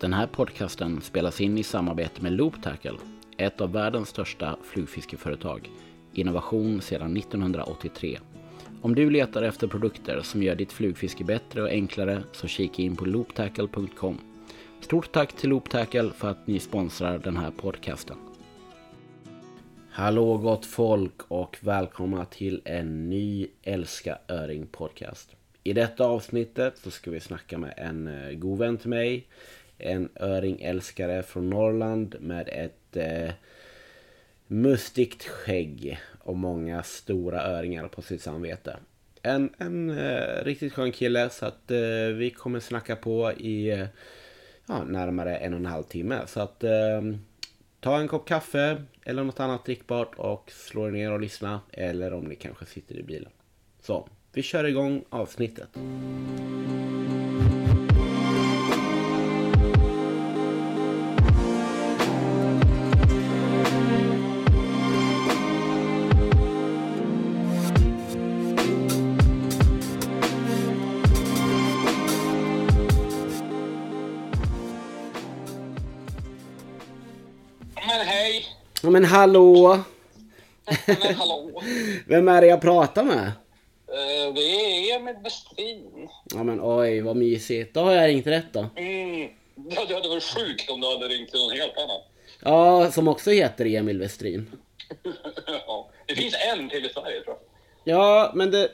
Den här podcasten spelas in i samarbete med Loop Tackle, ett av världens största flugfiskeföretag. Innovation sedan 1983. Om du letar efter produkter som gör ditt flugfiske bättre och enklare så kika in på looptackle.com. Stort tack till Loop Tackle för att ni sponsrar den här podcasten. Hallå gott folk och välkomna till en ny Älska Öring podcast. I detta avsnittet så ska vi snacka med en eh, god vän till mig. En öringälskare från Norrland med ett eh, mustigt skägg och många stora öringar på sitt samvete. En, en eh, riktigt skön kille så att eh, vi kommer snacka på i ja, närmare en och en halv timme. Så att eh, ta en kopp kaffe eller något annat drickbart och slå er ner och lyssna. Eller om ni kanske sitter i bilen. Så, vi kör igång avsnittet. Men hallå! Men hallå! Vem är det jag pratar med? Eh, det är Emil Westin. Ja men oj vad mysigt. Då har jag ringt rätt då. Mm. Ja, det hade varit sjukt om du hade ringt till någon helt annan. Ja, som också heter Emil Westrin. ja. Det finns en till i Sverige tror jag. Ja, men det,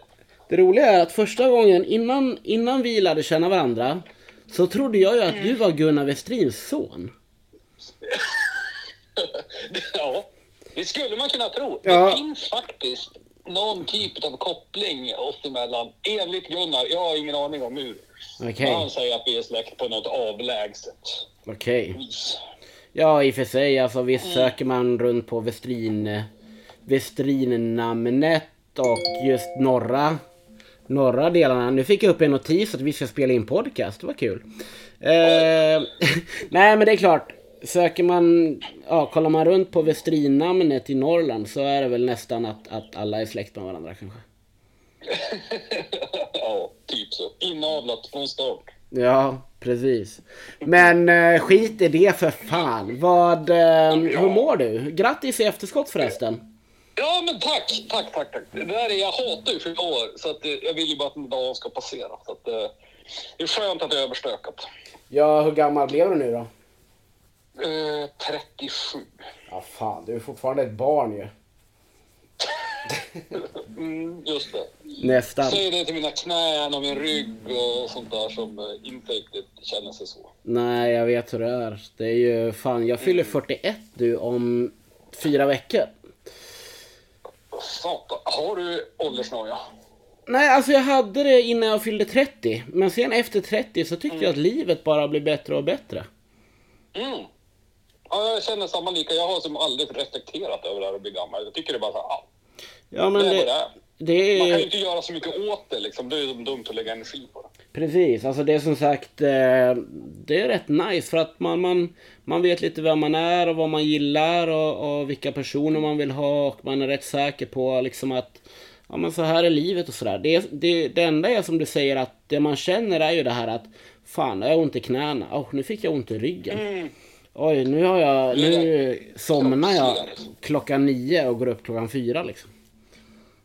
det roliga är att första gången innan, innan vi lärde känna varandra så trodde jag ju att du var Gunnar Westrins son. ja, det skulle man kunna tro. Ja. Det finns faktiskt någon typ av koppling oss emellan. Enligt Gunnar, jag har ingen aning om hur. Men Han säger att vi är släkt på något avlägset okej. vis. Ja, i och för sig, alltså visst söker man runt på Westrin, Westrin-namnet och just norra, norra delarna. Nu fick jag upp en notis att vi ska spela in podcast, det var kul. Eh, nej, men det är klart. Söker man, ja, kollar man runt på Westrin-namnet i Norrland så är det väl nästan att, att alla är släkt med varandra kanske. ja, typ så. Inavlat från start. Ja, precis. Men eh, skit i det för fan. Vad, eh, hur mår du? Grattis i efterskott förresten. Ja, men tack, tack, tack, tack. Det där är, jag hatar ju fylla år, så att, eh, jag vill ju bara att en dag ska passera. Så att, eh, det är skönt att det är överstökat. Ja, hur gammal blev du nu då? Eh, 37. Ja, fan, du är fortfarande ett barn ju. Mm, just det. Nästan. Säg det till mina knän och min rygg och sånt där som eh, inte riktigt känner sig så. Nej, jag vet hur det är. Det är ju fan, jag fyller 41 du om fyra veckor. Satan, har du åldersnoja? Nej, alltså jag hade det innan jag fyllde 30. Men sen efter 30 så tyckte jag att livet bara blir bättre och bättre. Mm. Ja, jag känner samma lika. Jag har som aldrig reflekterat över det här att bli gammal. Jag tycker det är bara så här, ah, Ja, men det är det, är. det Man kan ju är... inte göra så mycket åt det liksom. Det är ju dumt att lägga energi på det. Precis, alltså det är som sagt, eh, det är rätt nice för att man, man, man vet lite vem man är och vad man gillar och, och vilka personer man vill ha och man är rätt säker på liksom att ja men så här är livet och sådär. Det, det, det enda är som du säger att det man känner är ju det här att fan, jag har ont i knäna, oh, nu fick jag ont i ryggen. Mm. Oj, nu har jag, nu somnar jag klockan nio och går upp klockan fyra liksom.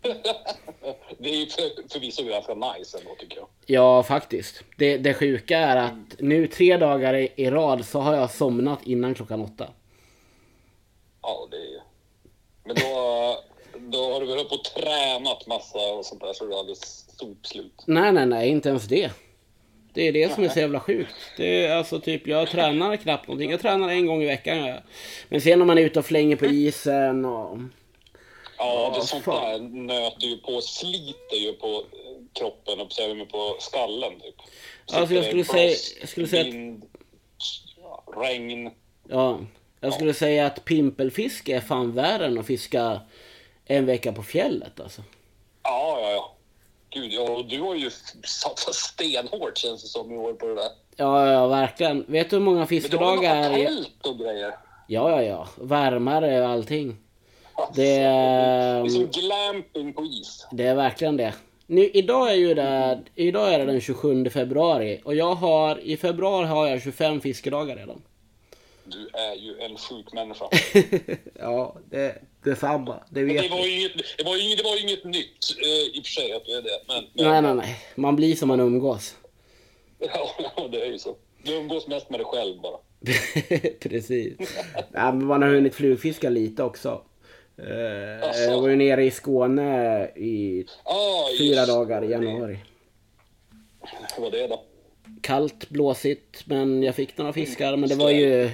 det är ju för, förvisso ganska nice ändå tycker jag. Ja, faktiskt. Det, det sjuka är att nu tre dagar i, i rad så har jag somnat innan klockan åtta. Ja, det är Men då, då har du väl hållit på och tränat massa och sånt där så du är alldeles sopslut. Nej, nej, nej, inte ens det. Det är det som är så jävla sjukt. Det är alltså typ, jag tränar knappt någonting. Jag tränar en gång i veckan. Men sen när man är ute och flänger på isen och... Ja, det Ja, sånt fan. där nöter ju på, sliter ju på kroppen och även på skallen typ. Alltså, jag Sitter skulle säga- jag skulle säga att- vind, ja, regn. Ja, jag skulle säga att pimpelfiske är fan värre än att fiska en vecka på fjället alltså. Ja, ja, ja. Gud, ja, och du har ju satsat stenhårt känns det som i år på det där. Ja, ja, verkligen. Vet du hur många Men du har fiskedagar? tält och grejer. Ja, ja, ja. Värmare och allting. Alltså, Det är- det är som glamping på is. Det är verkligen det. Nu, idag är ju det, idag är det den 27 februari och jag har, i februari har jag 25 fiskedagar redan. Du är ju en sjuk människa. ja, det, detsamma. Det vet det var ju inget, det var ju, det var inget nytt eh, i och för sig att du är det. Men, men Nej, nej, nej. Man blir som man umgås. Ja, det är ju så. Du umgås mest med dig själv bara. Precis. Ja, men man har hunnit flugfiska lite också. Eh, Asså? Jag var ju nere i Skåne i Ah, fyra dagar i januari. Hur var det då? Kallt, blåsigt, men jag fick några fiskar. Men det var ju...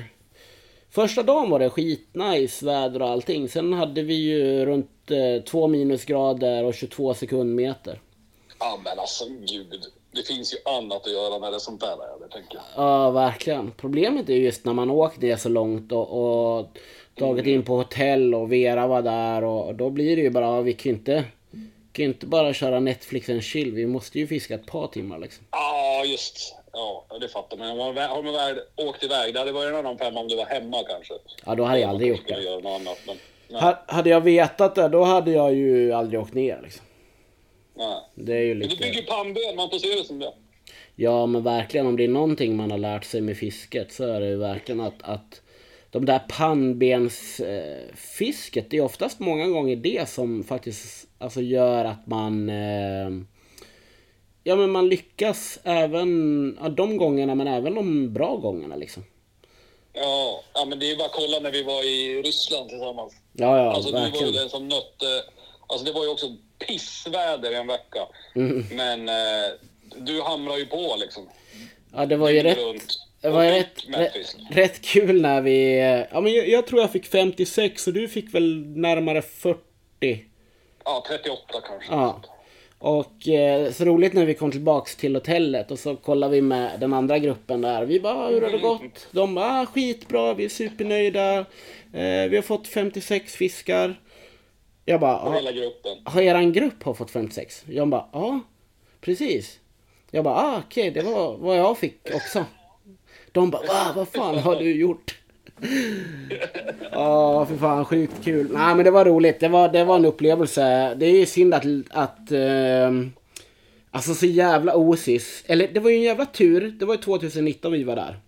Första dagen var det skitnice väder och allting. Sen hade vi ju runt eh, två minusgrader och 22 sekundmeter. Ja, men alltså gud. Det finns ju annat att göra när det är sånt där väder, tänker jag. Ja, verkligen. Problemet är ju just när man åkt ner så långt och, och tagit in på hotell och Vera var där och då blir det ju bara, vi kan ju inte, kan inte bara köra Netflix and chill. Vi måste ju fiska ett par timmar liksom. Ja, just. Ja, det fattar man. Har man väl, åkt iväg, det hade varit en annan femma om du var hemma kanske. Ja, då hade jag aldrig gjort det. göra något annat, men... Nej, Hade jag vetat det, då hade jag ju aldrig åkt ner liksom. nej. Det är ju Men du lite... bygger pannben, man får se det som det. Ja men verkligen om det är någonting man har lärt sig med fisket så är det ju verkligen att, att de där pannbensfisket, eh, fisket, det är oftast många gånger det som faktiskt alltså, gör att man eh, Ja men man lyckas även ja, de gångerna men även de bra gångerna liksom. Ja, ja, men det är ju bara att kolla när vi var i Ryssland tillsammans. Ja ja Alltså du var ju verkligen. den som nötte... Alltså det var ju också pissväder i en vecka. Mm. Men eh, du hamrar ju på liksom. Ja det var ju rätt Runt. Det var rätt, rätt, rätt kul när vi... Ja men jag, jag tror jag fick 56 och du fick väl närmare 40. Ja, 38 kanske. Ja. Och eh, så roligt när vi kom tillbaks till hotellet och så kollade vi med den andra gruppen där. Vi bara, hur har det gått? De bara, ah, skitbra, vi är supernöjda. Eh, vi har fått 56 fiskar. Jag bara, Och "Ja, hela gruppen. har eran grupp har fått 56? Jag bara, ja, precis. Jag bara, ah, okej, det var vad jag fick också. De bara, ah, vad fan har du gjort? Ja, för fan sjukt kul. Nej, men det var roligt. Det var, det var en upplevelse. Det är ju synd att, att ehm, alltså så jävla osis. Eller det var ju en jävla tur. Det var ju 2019 vi var där.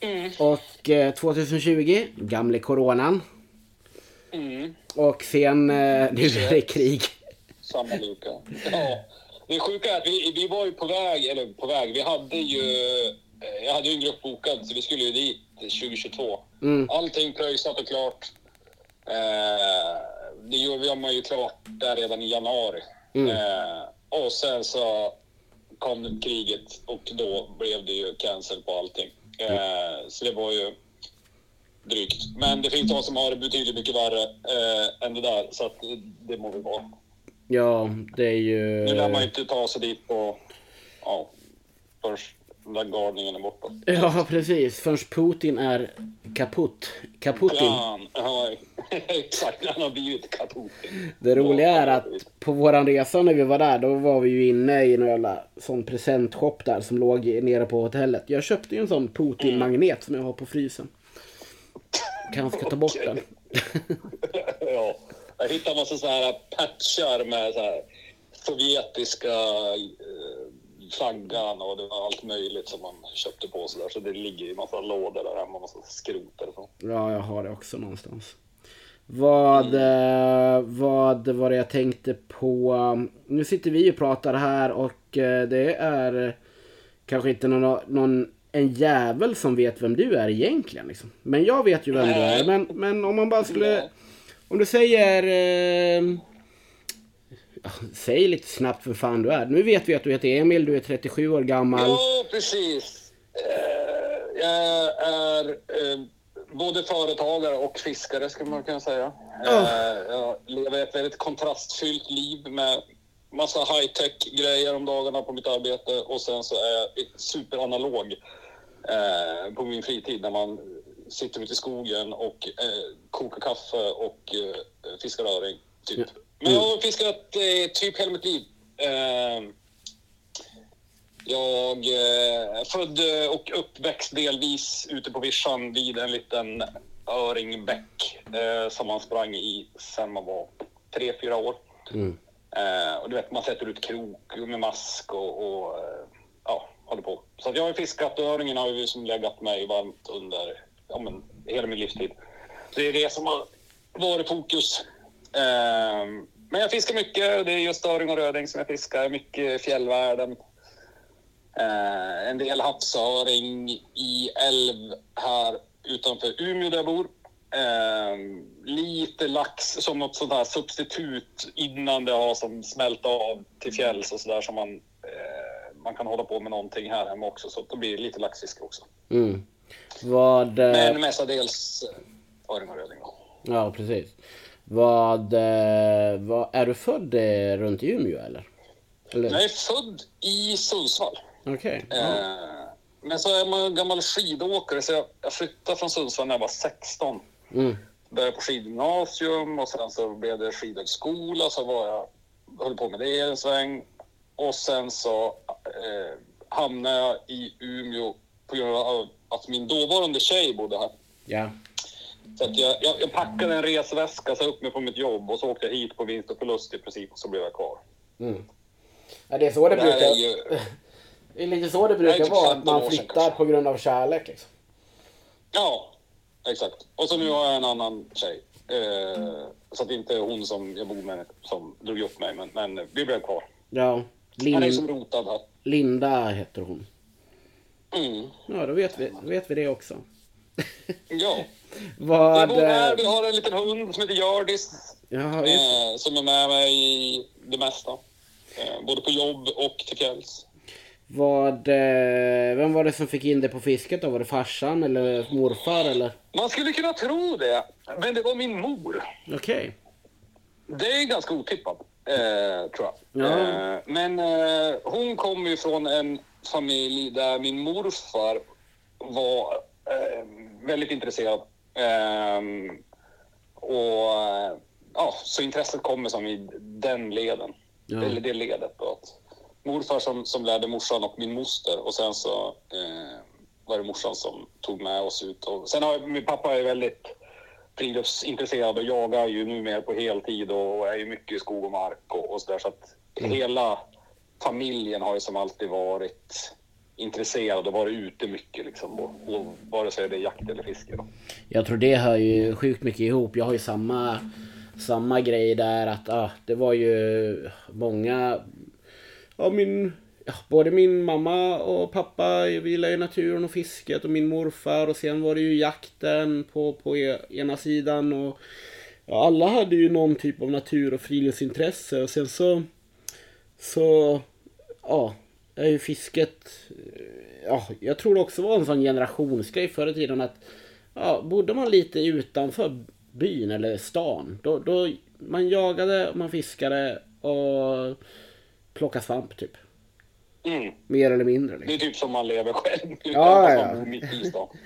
Mm. Och eh, 2020, gamle coronan. Mm. Och sen, eh, nu är det krig. Samma luka. Ja. Det sjuka är att vi, vi var ju på väg, eller på väg, vi hade ju... eh, Jag hade ju en grupp bokad så vi skulle ju dit 2022. Mm. Allting pröjsat och klart. Eh, det gjorde man ju klart där redan i januari. Mm. Eh, och sen så kom kriget och då blev det ju cancel på allting. Eh, så det var ju drygt. Men det finns de som har det betydligt mycket värre eh, än det där, så att det, må väl vara. Ja, det är ju... Nu lär man ju inte ta sig dit på... Ja, först den där galningen är borta. Ja, precis. Förrän Putin är kaputt. Kaputin. Fan, ja, exakt. Han har blivit kaputt. Det roliga är att på våran resa när vi var där, då var vi ju inne i någon jävla sån presentshop där som låg nere på hotellet. Jag köpte ju en sån Putin-magnet som jag har på frysen. Kanske ta bort den. ja, jag hittade en massa så här patchar med så här sovjetiska eh, flaggan och det var allt möjligt som man köpte på så där. Så det ligger i massa lådor där hemma, massa skrot därifrån. Ja, jag har det också någonstans. Vad, eh, vad var det jag tänkte på? Nu sitter vi och pratar här och eh, det är kanske inte någon, någon en jävel som vet vem du är egentligen. Liksom. Men jag vet ju vem du är. Men, men om man bara skulle... Om du säger... Eh, säg lite snabbt vem fan du är. Nu vet vi att du heter Emil, du är 37 år gammal. Ja, precis. Eh, jag är eh, både företagare och fiskare, skulle man kunna säga. Eh, jag lever ett väldigt kontrastfyllt liv med massa high-tech-grejer om dagarna på mitt arbete och sen så är jag superanalog på min fritid när man sitter ute i skogen och kokar kaffe och fiskar öring. Typ. Ja. Men jag har fiskat eh, typ hela mitt liv. Eh, jag är född och uppväxt delvis ute på vischan vid en liten öringbäck eh, som man sprang i sen man var tre, fyra år. Mm. Eh, och du vet, man sätter ut krok med mask och, och eh, ja, håller på. Så jag har fiskat och öringen har ju som legat mig varmt under ja, men, hela min livstid. Så det är det som har varit fokus. Eh, men jag fiskar mycket. Det är just öring och röding som jag fiskar. Mycket fjällvärlden. Eh, en del havsöring i älv här utanför Umeå där jag bor. Eh, lite lax som något sånt här substitut innan det har som smält av till fjälls och sådär som man, eh, man kan hålla på med någonting här hemma också. Så då blir det lite laxfiske också. Mm. Vad... eh, Men mestadels öring och röding då. Ja, precis. Vad, eh, vad... Är du född eh, runt Umeå eller? eller? Jag är född i Sundsvall. Okej. Ja. Eh, men så är man gammal skidåkare så jag, jag flyttade från Sundsvall när jag var 16. Mm. Började på skidgymnasium och sen så blev det skidhögskola. Så var jag, höll på med det en sväng. Och sen så eh, hamnade jag i Umeå på grund av att min dåvarande tjej bodde här. Ja. Så att jag, jag, jag packade en resväska, sa upp mig på mitt jobb och så åkte jag hit på vinst och förlust i princip och så blev jag kvar. Mm. ja. Det är så det Det brukar... är ju, Det är lite så det brukar typ vara. Att 15 år man flyttar på grund av kärlek liksom. ja, exakt. Och så nu har jag en annan tjej. Eh, så att det inte är hon som jag bor med som drog upp mig, men, men vi blev kvar. Ja. Han är Lin... som rotad här. Linda heter hon. Mm. Ja, då vet vi, vet vi det också. Ja. Vad... bor här, vi har en liten hund som heter Hjördis. Ja, just Eh, som är med mig i det mesta. Eh, både på jobb och till fjälls. Vad... eh, Vem var det som fick in dig på fisket då? Var det farsan eller morfar eller? Man skulle kunna tro det, men det var min mor. Okej. Det är ganska otippat, eh, tror jag. Ja. Eh, men eh, hon kommer ju från en familj där min morfar var eh, väldigt intresserad. Eh, och ja, så intresset kommer som i den leden. Ja. Eller det ledet. Då. Att morfar som, som lärde morsan och min moster och sen så eh, var det morsan som tog med oss ut. Och, sen har min pappa är väldigt friluftsintresserad och jagar ju numera på heltid och är ju mycket i skog och mark och, och sådär. Så att hela familjen har ju som alltid varit intresserad och varit ute mycket liksom. Och, och vare sig det är jakt eller fiske då. Jag tror det hör ju sjukt mycket ihop. Jag har ju samma, samma grej där att ah, det var ju många... Ja, min, ja, både min mamma och pappa gillar ju naturen och fisket och min morfar och sen var det ju jakten på, på e, ena sidan och ja, alla hade ju någon typ av natur och friluftsintresse och sen så så ja, är ju fisket ja, jag tror det också var en sån generationsgrej förr i tiden att ja, bodde man lite utanför byn eller stan då, då man jagade, man fiskade och plockade svamp typ. Mm. Mer eller mindre Det är liksom. typ som man lever själv. Ja, ja. man bor mitt i stan.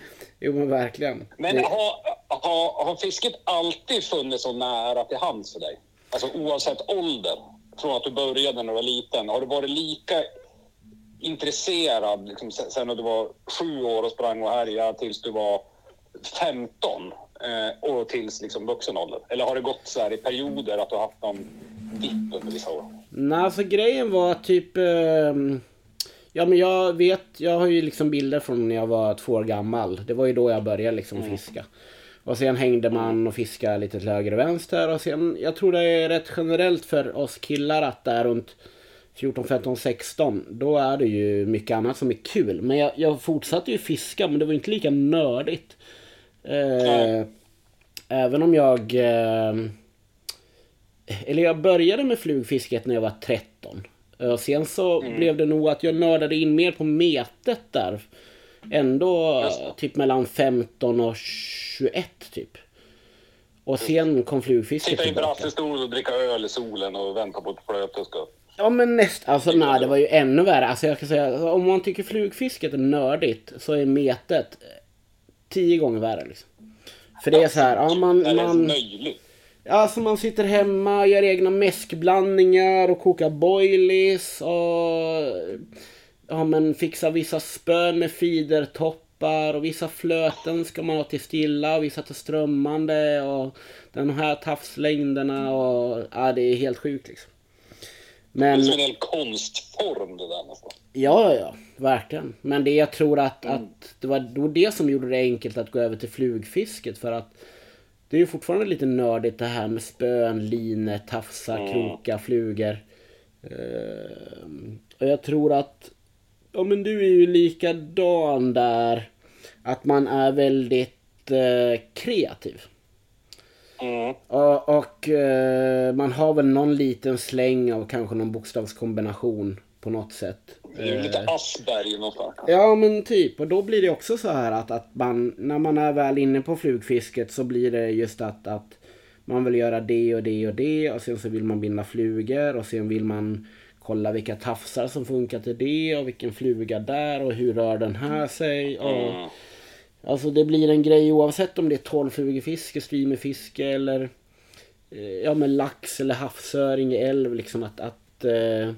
Jo men verkligen. Men Det- har, har, har fisket alltid funnits så nära till hands för dig? Alltså oavsett ålder? Från att du började när du var liten. Har du varit lika intresserad liksom, sen, när du var sju år och sprang och härjade tills du var 15 eh, och tills liksom, vuxen ålder? Eller har det gått så här i perioder att du har haft någon dipp under vissa år? Nej, alltså grejen var typ... ehm, ja men jag vet, jag har ju liksom bilder från när jag var två år gammal. Det var ju då jag började liksom fiska. Och sen hängde man och fiskade lite till höger och vänster. Och sen, jag tror det är rätt generellt för oss killar att det är runt 14, 15, 16. Då är det ju mycket annat som är kul. Men jag, jag fortsatte ju fiska men det var inte lika nördigt. Eh, även om jag... Eh, eller jag började med flugfisket när jag var 13. Och sen så blev det nog att jag nördade in mer på metet där. Ändå typ mellan 15 och 21 typ. Och sen kom flugfisket Sitta inför tillbaka. rastestol och dricka öl i solen och vänta på att flötet ska... Ja men näst, alltså nej det var ju ännu värre. Alltså jag kan säga, om man tycker flugfisket är nördigt så är metet eh, tio gånger värre liksom. För det är så här, ja man, man, alltså man sitter hemma, gör egna mäskblandningar och kokar boilies och ja men fixar vissa spön med feedertoppar och vissa flöten ska man ha till stilla och vissa till strömmande och de här tafslängderna och ja det är helt sjukt liksom. Det är Men som en hel konstform det där nästan. ja, ja, verkligen. Men det jag tror att, att det var då det som gjorde det enkelt att gå över till flugfisket för att det är ju fortfarande lite nördigt det här med spön, linor, tafsar, krokar, flugor. Ehm, och jag tror att, ja men du är ju likadan där. Att man är väldigt eh, kreativ. Mm. Och, och eh, man har väl någon liten släng av kanske någon bokstavskombination på något sätt. Det är lite Asperger någonstans. Ja men typ, och då blir det också så här att, att man, när man är väl inne på flugfisket så blir det just att, att man vill göra det och det och det och sen så vill man binda flugor och sen vill man kolla vilka tafsar som funkar till det och vilken fluga där och hur rör den här sig. Och, Mm. Alltså det blir en grej oavsett om det är tolvflugefiske, streamerfiske eller eh, ja men lax eller havsöring i älv liksom att, att eh,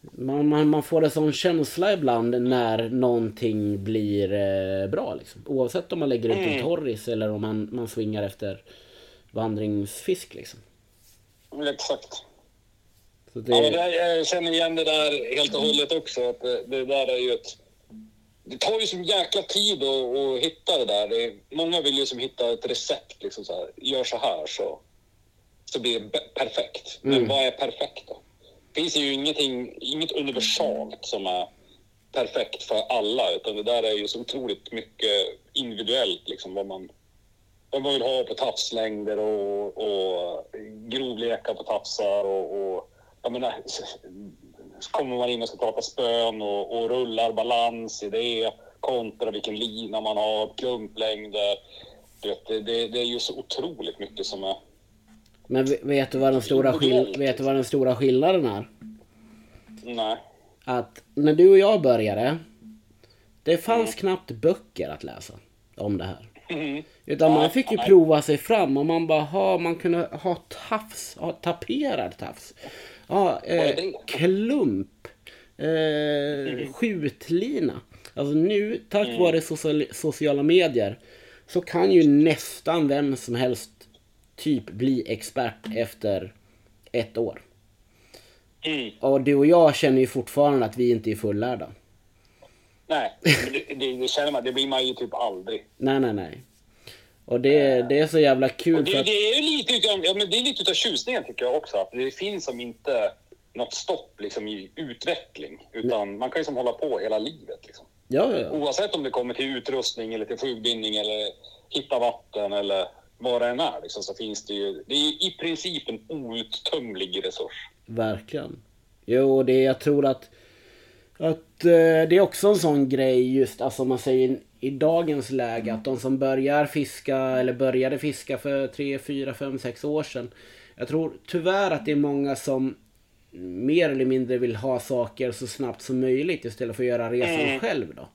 man, man, man får en sån känsla ibland när någonting blir eh, bra liksom. Oavsett om man lägger ut en Mm. torris eller om man, man swingar efter vandringsfisk liksom. Exakt. Så det, Ja, jag känner igen det där helt och hållet också. Att det, det där är ju ett... Det tar ju som jäkla tid att, att hitta det där. Det är, många vill ju som hitta ett recept. Liksom så här, gör så här så, så blir det perfekt. Men Mm. vad är perfekt då? Det finns ju ingenting, inget universalt som är perfekt för alla. Utan det där är ju så otroligt mycket individuellt. Liksom, vad, man, vad man vill ha på tafslängder och, och grovlekar på tafsar. Och, och, jag menar, så kommer man in och ska prata spön och, och rullar balans i det kontra vilken lina man har, klumplängder. Du vet, det, det, det är ju så otroligt mycket som är... men ve- vet du, vad den stora skill- vet du vad den stora skillnaden är? Nej. Att när du och jag började, det fanns knappt böcker att läsa om det här. Mm. Utan man fick ju prova sig fram och man bara ha, man kunde ha tafs, ha taperad tafs. Ja, eh, klump. Eh, skjutlina. Alltså nu, tack Mm. vare social, sociala medier, så kan ju nästan vem som helst typ bli expert efter ett år. Mm. Och du och jag känner ju fortfarande att vi inte är fullärda. Nej, det, det, det känner man. Det blir man ju typ aldrig. Nej, nej, nej. Och det, det är så jävla kul det, för att... det är lite ja, men det är lite utav tjusningen tycker jag också. Att det finns som inte något stopp liksom, i utveckling. Utan man kan ju som hålla på hela livet. Liksom. Ja, ja. Oavsett om det kommer till utrustning eller till flugbindning eller hitta vatten eller vad det än är. Liksom, så finns det ju, det är ju i princip en outtömlig resurs. Verkligen. Jo, det jag tror att... Att eh, det är också en sån grej just, alltså man säger i dagens läge att de som börjar fiska eller började fiska för 3, 4, 5, 6 år sedan. Jag tror tyvärr att det är många som mer eller mindre vill ha saker så snabbt som möjligt istället för att göra resan Mm. själv då.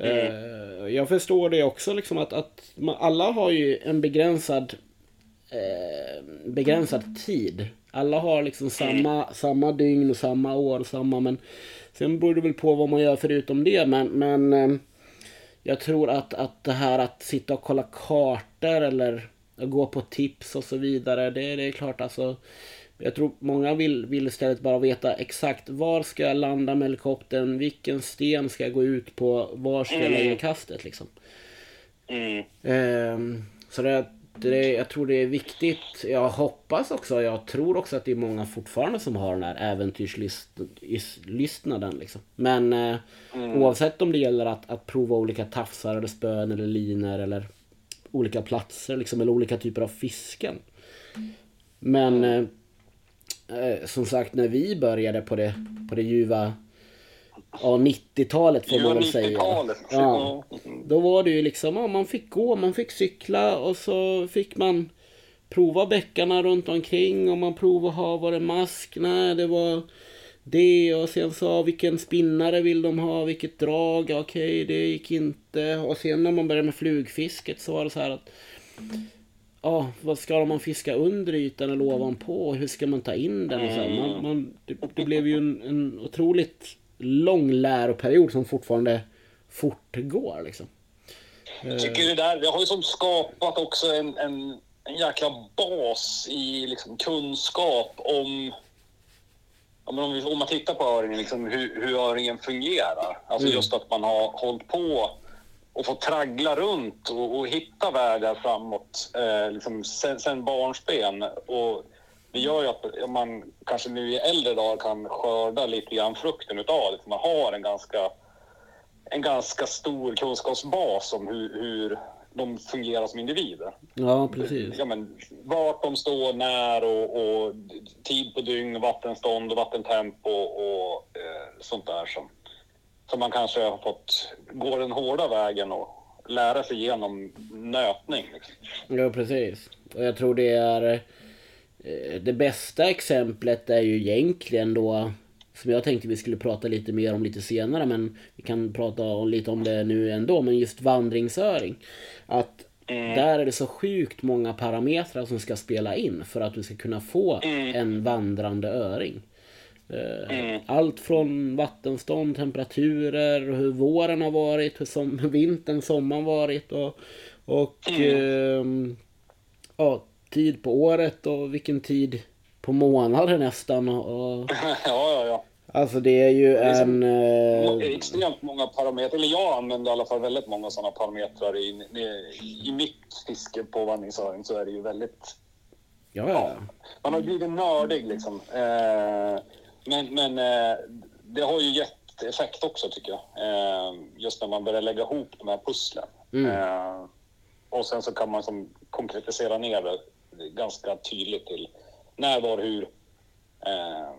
Eh, jag förstår det också liksom att, att man, alla har ju en begränsad eh, begränsad tid. Alla har liksom samma, samma dygn och samma år och samma men sen beror det väl på vad man gör förutom det men, men jag tror att, att det här att sitta och kolla kartor eller gå på tips och så vidare det, det är klart alltså jag tror många vill, vill istället bara veta exakt var ska jag landa med helikoptern, vilken sten ska jag gå ut på, var ska jag lägga kastet liksom. Mm. Ehm, så det, det, jag tror det är viktigt. Jag hoppas också, jag tror också att det är många fortfarande som har den här äventyrslystnaden. Liksom. Men eh, oavsett om det gäller att, att prova olika tafsar eller spön eller linor eller olika platser liksom, eller olika typer av fisken. Men eh, eh, som sagt när vi började på det, på det ljuva ja, 90-talet får man väl säga. 90-talet. Ja. Då var det ju liksom, ja, man fick gå, man fick cykla och så fick man prova bäckarna runt omkring och man provade ha, var det mask? Nej, det var det och sen sa vilken spinnare vill de ha, vilket drag, okej det gick inte. Och sen när man började med flugfisket så var det så här att Ja, vad ska man fiska under ytan eller ovanpå? Hur ska man ta in den? Och så. Man, man, det, det blev ju en, en otroligt lång läroperiod som fortfarande fortgår liksom. Jag tycker det där, det har ju som skapat också en, en, en jäkla bas i liksom kunskap om om, vi, om man tittar på öringen, liksom, hur, hur öringen fungerar. Alltså mm. just att man har hållit på och fått traggla runt och, och hitta vägar framåt eh, liksom sen, sen barnsben. Och det gör ju att man kanske nu i äldre dagar kan skörda lite grann frukten utav det. För man har en ganska, en ganska stor kunskapsbas om hur, hur de fungerar som individer. Ja, precis. Ja, men, vart de står, när och, och tid på dygn, vattenstånd och vattentempo och eh, sånt där som, som man kanske har fått gå den hårda vägen och lära sig genom nötning. Liksom. Ja, precis. Och jag tror det är det bästa exemplet är ju egentligen då som jag tänkte vi skulle prata lite mer om lite senare men vi kan prata lite om det nu ändå. Men just vandringsöring. Att mm. där är det så sjukt många parametrar som ska spela in för att du ska kunna få mm. en vandrande öring. Eh, mm. Allt från vattenstånd, temperaturer, hur våren har varit, hur som, vintern, sommaren varit och, och eh, ja, tid på året och vilken tid på månaden nästan. Och, ja, ja, ja. Alltså det är ju det är en... Eh... Extremt många parametrar, eller jag använder i alla fall väldigt många sådana parametrar i, i, i mitt fiske på vandringsöring så är det ju väldigt... Ja, ja. Man har blivit nördig liksom. Eh, men men eh, det har ju gett effekt också tycker jag. Eh, just när man börjar lägga ihop de här pusslen. Mm. Eh, och sen så kan man som konkretisera ner det ganska tydligt till när, var, hur. Eh,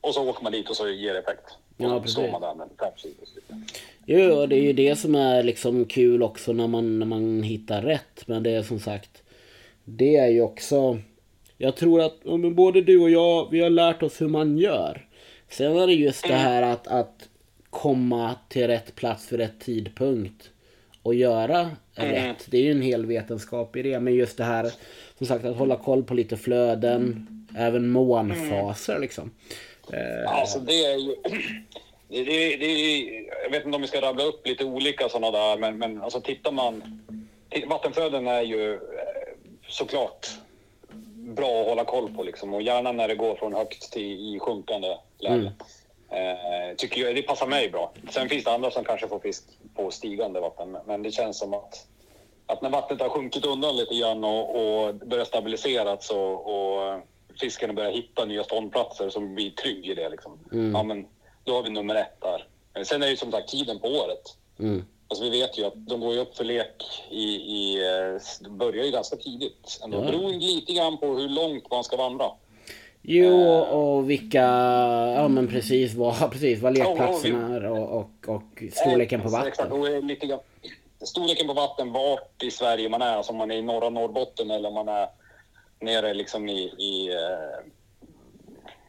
och så åker man dit och så ger det effekt. Ja, precis. står man där med Jo, och det är ju det som är liksom kul också när man, när man hittar rätt. Men det är som sagt, det är ju också... Jag tror att ja, men både du och jag, vi har lärt oss hur man gör. Sen är det just det här att, att komma till rätt plats för rätt tidpunkt och göra mm. rätt. Det är ju en hel vetenskap i det. Men just det här, som sagt, att hålla koll på lite flöden, mm. även månfaser liksom. Eh, alltså det är ju... Det, det, det, jag vet inte om vi ska rabbla upp lite olika sådana där, men, men alltså tittar man... Vattenflöden är ju eh, såklart bra att hålla koll på liksom, och gärna när det går från högt till i sjunkande läge. Mm. Eh, tycker jag, det passar mig bra. Sen finns det andra som kanske får fisk på stigande vatten, men det känns som att, att när vattnet har sjunkit undan lite grann och, och börjar stabiliseras och, och fiskarna börjar hitta nya ståndplatser som blir trygg i det. Liksom. Mm. Ja, men då har vi nummer ett där. Sen är det ju som sagt tiden på året. Mm. Alltså, vi vet ju att de går upp för lek i... i de börjar ju ganska tidigt. Ändå. Ja. Beror lite grann på hur långt man ska vandra. Jo, eh. och vilka... Ja, men precis vad, precis, vad lekplatserna är och, och, och storleken på vatten. Grann, storleken på vatten, vart i Sverige man är. Alltså om man är i norra Norrbotten eller om man är nere liksom i, i eh,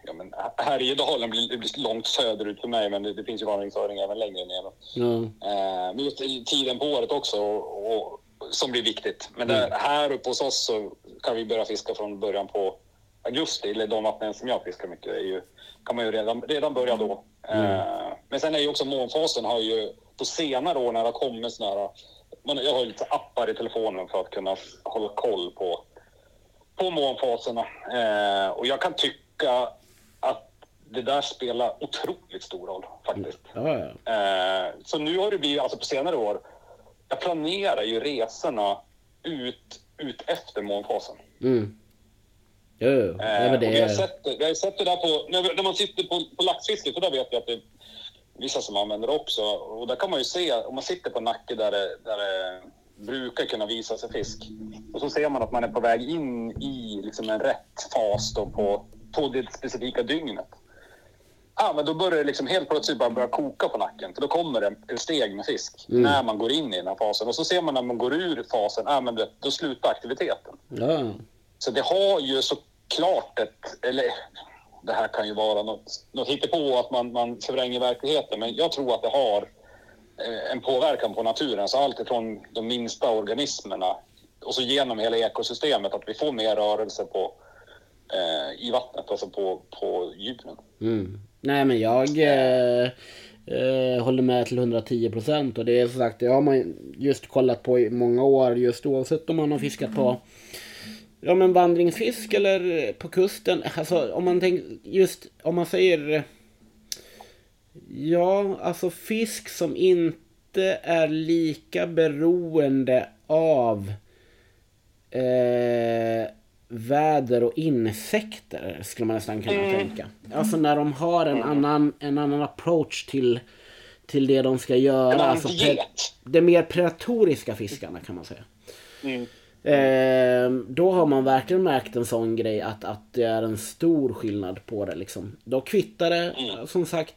ja, men Härjedalen blir, blir långt söderut för mig, men det, det finns ju vandringsöring även längre ner. Mm. Eh, men just tiden på året också, och, och, som blir viktigt. Men där, mm. här uppe hos oss så kan vi börja fiska från början på augusti, eller de vattnen som jag fiskar mycket, är ju, kan man ju redan, redan börja då. Mm. Eh, men sen är ju också månfasen har ju på senare år när det har kommit sådana här, man, jag har lite appar i telefonen för att kunna hålla koll på på månfaserna. Eh, och jag kan tycka att det där spelar otroligt stor roll faktiskt. Ja. Eh, så nu har det blivit, alltså på senare år, jag planerar ju resorna ut, ut efter månfasen. Mm. Jo, jo. Eh, det... vi, har sett, vi har sett det där på, när, när man sitter på, på laxfiske, för där vet jag att det är vissa som använder också. Och där kan man ju se, om man sitter på Nacke där det, där det brukar kunna visa sig fisk. Och så ser man att man är på väg in i liksom en rätt fas då på, på det specifika dygnet. Ja, men då börjar det liksom helt plötsligt bara börja koka på nacken. För då kommer det ett steg med fisk mm. när man går in i den här fasen. Och så ser man när man går ur fasen, ja, men då slutar aktiviteten. Ja. Så det har ju såklart ett, eller det här kan ju vara något, något hittepå att man, man förvränger verkligheten. Men jag tror att det har eh, en påverkan på naturen. Så allt ifrån de minsta organismerna och så genom hela ekosystemet att vi får mer rörelse på, eh, i vattnet, alltså på, på djuren. Mm. Nej men jag eh, eh, håller med till 110 procent och det är som sagt, det har man just kollat på i många år just oavsett om man har fiskat på Ja men vandringsfisk eller på kusten. Alltså om man tänker just om man säger Ja, alltså fisk som inte är lika beroende av eh, väder och insekter skulle man nästan kunna Mm. tänka. Alltså när de har en annan, en annan approach till, till det de ska göra. Alltså, det mer predatoriska fiskarna kan man säga. Mm. Eh, då har man verkligen märkt en sån grej att, att det är en stor skillnad på det liksom. Då kvittar det, Mm. som sagt.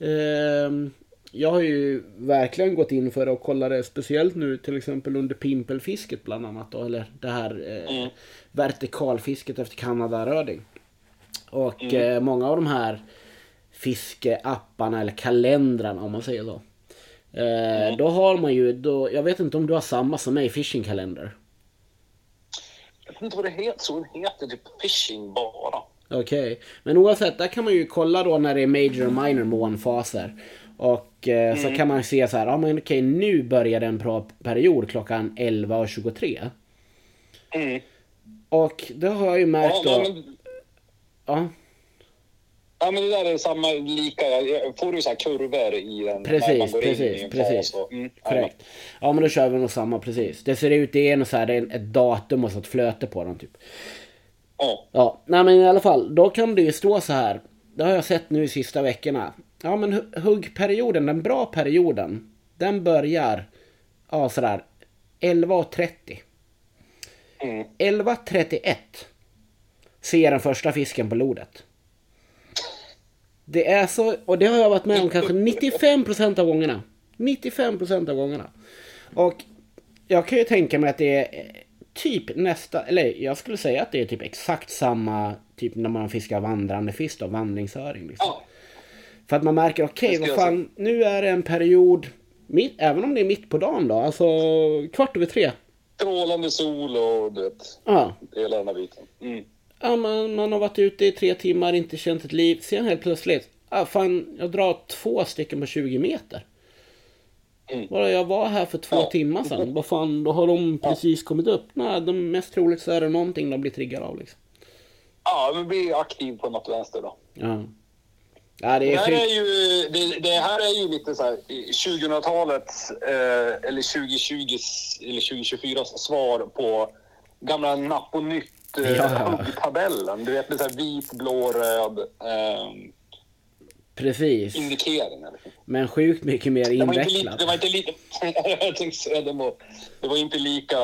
ehm, jag har ju verkligen gått in för att kolla det speciellt nu till exempel under pimpelfisket bland annat då, eller det här eh, Mm. vertikalfisket efter kanadaröding. Och Mm. eh, många av de här fiskeapparna eller kalendrarna om man säger så. Eh, Mm. Då har man ju, då, jag vet inte om du har samma som mig, fishing kalender. Jag vet inte vad det heter. Så den heter typ fishing bara. Okej, men oavsett, där kan man ju kolla då när det är major och minor månfaser. Och eh, så kan man se så här, ja men okej nu börjar en bra period klockan 11.23. Mm. Och det har jag ju märkt ja, då. men, Ja, ja, men det där är samma, lika. Får du så här kurvor i den precis, precis, precis. Och, mm, Korrekt. Ja men då kör vi nog samma precis. Det ser ut, det är något så här, ett datum och så ett flöte på dem typ. Ja. Ja, nej men i alla fall, då kan det ju stå så här. Det har jag sett nu i sista veckorna. Ja men hu- huggperioden, den bra perioden, den börjar, ja sådär, 11.30. Mm. 11.31 ser den första fisken på lodet. Det är så, och det har jag varit med om kanske 95% av gångerna. 95% av gångerna. Och jag kan ju tänka mig att det är eh, typ nästa, eller jag skulle säga att det är typ exakt samma typ när man fiskar vandrande fisk då, vandringsöring liksom. ja. För att man märker, okej Det ska vad fan, nu är det en period, mitt, även om det är mitt på dagen då, alltså kvart över tre. Strålande sol och du vet, Ja, hela den här biten. Mm. Ja, man, man har varit ute i tre timmar, inte känt ett liv. Sen helt plötsligt, ah, fan, jag drar två stycken på 20 meter. Mm. Bara jag var här för två Ja. timmar sedan. Vad fan, då har de precis kommit upp. Nej, de mest troligt så är det någonting de blir triggade av liksom. Ja, men bli aktiv på något vänster då. Ja. Ja, det Det är här sjukt. är ju, det, det här är ju lite så här 2000-talets eh, eller 2020 eller 2024 svar på gamla napp och nytt Ja, eh, tabellen. Du vet det är så här vit, blå, röd eh, Precis. indikeringar. Men sjukt mycket mer invecklat. det var inte lika, jag tänkte säga, det var, det var inte lika,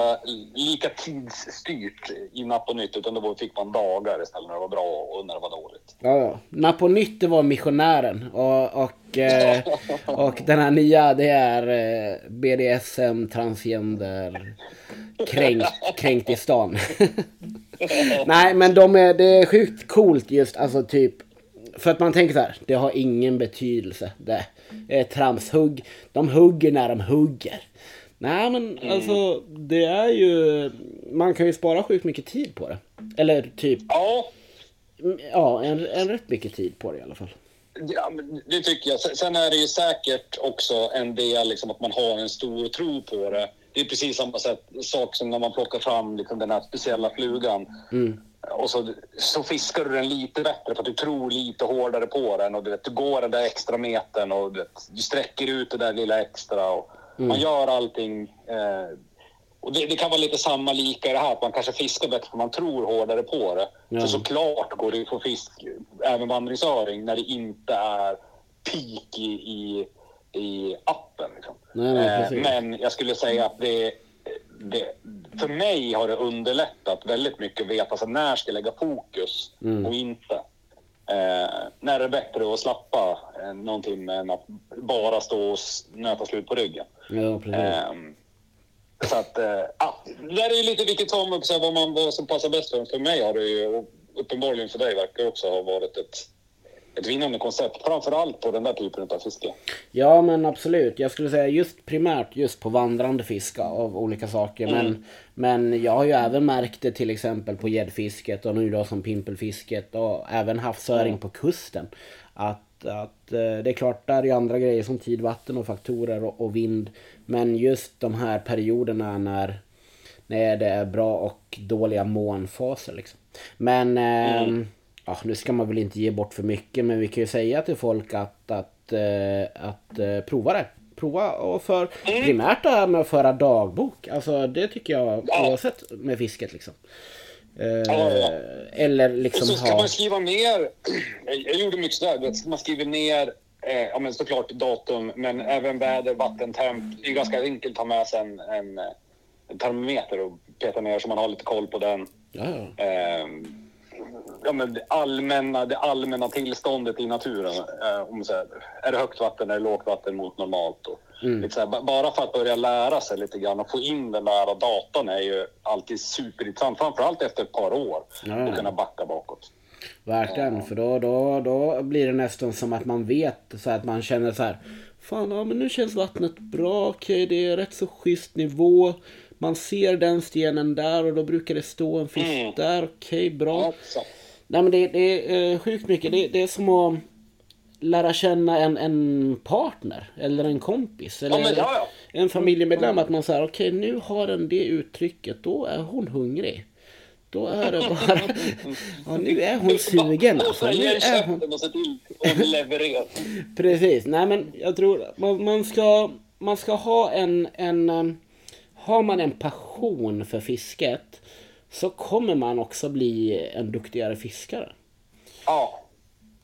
lika tidsstyrt i napp och nytt utan då fick man dagar istället när det var bra och när det var dåligt. Ja, ja. Napp och nytt det var missionären. Och, och, eh, och den här nya det är eh, BDSM, transgender, kränkt, kränkt i stan. Nej men de är, det är sjukt coolt just alltså typ. För att man tänker så här, det har ingen betydelse. Det är tramshugg. De hugger när de hugger. Nej men alltså det är ju, man kan ju spara sjukt mycket tid på det. Eller typ, Ja, ja en, en rätt mycket tid på det i alla fall. Ja, men det tycker jag. Sen- är det ju säkert också en del liksom att man har en stor tro på det. Det är precis samma sätt, sak som när man plockar fram liksom den här speciella flugan. Och så, så fiskar du den lite bättre för att du tror lite hårdare på den och du, vet, du går den där extra metern och du, vet, du sträcker ut det där lilla extra. Och Man gör allting. Eh, och det, det kan vara lite samma lika i det här, att man kanske fiskar bättre för man tror hårdare på det. Ja. För såklart går det att få fisk, även vandringsöring, när det inte är peak i, i, i appen. Liksom. Nej, Eh, men jag skulle säga att det, det, för mig har det underlättat väldigt mycket att veta så när ska jag lägga fokus Mm. och inte. Eh, när är det bättre att slappa eh, någon timme än att bara stå och nöta slut på ryggen. Ja, precis. Ehm, så att, eh, det där är ju lite vilket som också vad, man, vad som passar bäst för en. För mig har det ju, och uppenbarligen för dig verkar det också ha varit ett, ett vinnande koncept. Framförallt på den där typen av fiske. Ja men absolut. Jag skulle säga just primärt just på vandrande fiska av olika saker. Men, men jag har ju även märkt det till exempel på gäddfisket och nu då som pimpelfisket och även havsöring på kusten. Att, att eh, det är klart, där är ju andra grejer som tid, vatten och faktorer och, och vind. Men just de här perioderna när när det är bra och dåliga månfaser. Liksom. Men mm. Ja, nu ska man väl inte ge bort för mycket men vi kan ju säga till folk att, att, att, att prova det. Prova och för mm. primärt det här med att föra dagbok. Alltså det tycker jag ja. oavsett med fisket liksom. Eh, ja, ja. Eller liksom och så ska ha... man skriva ner. Jag gjorde mycket sådär. Man skriver ner eh, ja, men såklart datum, men även väder, vattentemp. Det är ganska enkelt att ta med sig en, en, en termometer och peta ner så man har lite koll på den. Ja, eh, ja, men det, allmänna, det allmänna tillståndet i naturen. Eh, om så här, är det högt vatten, det lågt vatten mot normalt? Och, mm. lite så här, bara för att börja lära sig lite grann och få in den där datan är ju alltid superintressant. Framförallt efter ett par år. Och kunna backa bakåt. Verkligen, för då, då, då blir det nästan som att man vet så att man känner så här. Fan, ja, men nu känns vattnet bra, okej, det är rätt så schysst nivå. Man ser den stenen där och då brukar det stå en fisk mm. där, okej, bra. Ja, Nej men det, det är eh, sjukt mycket. Det, det, är som att lära känna en, en partner eller en kompis. Eller ja, ja, ja. en familjemedlem. Att man säger okej okay, nu har den det uttrycket. Då är hon hungrig. Då är det bara... Ja, nu är hon sugen alltså. Nu är hon... Precis. Nej men jag tror man, man, ska, man ska ha en, en... Har man en passion för fisket så kommer man också bli en duktigare fiskare. Ja.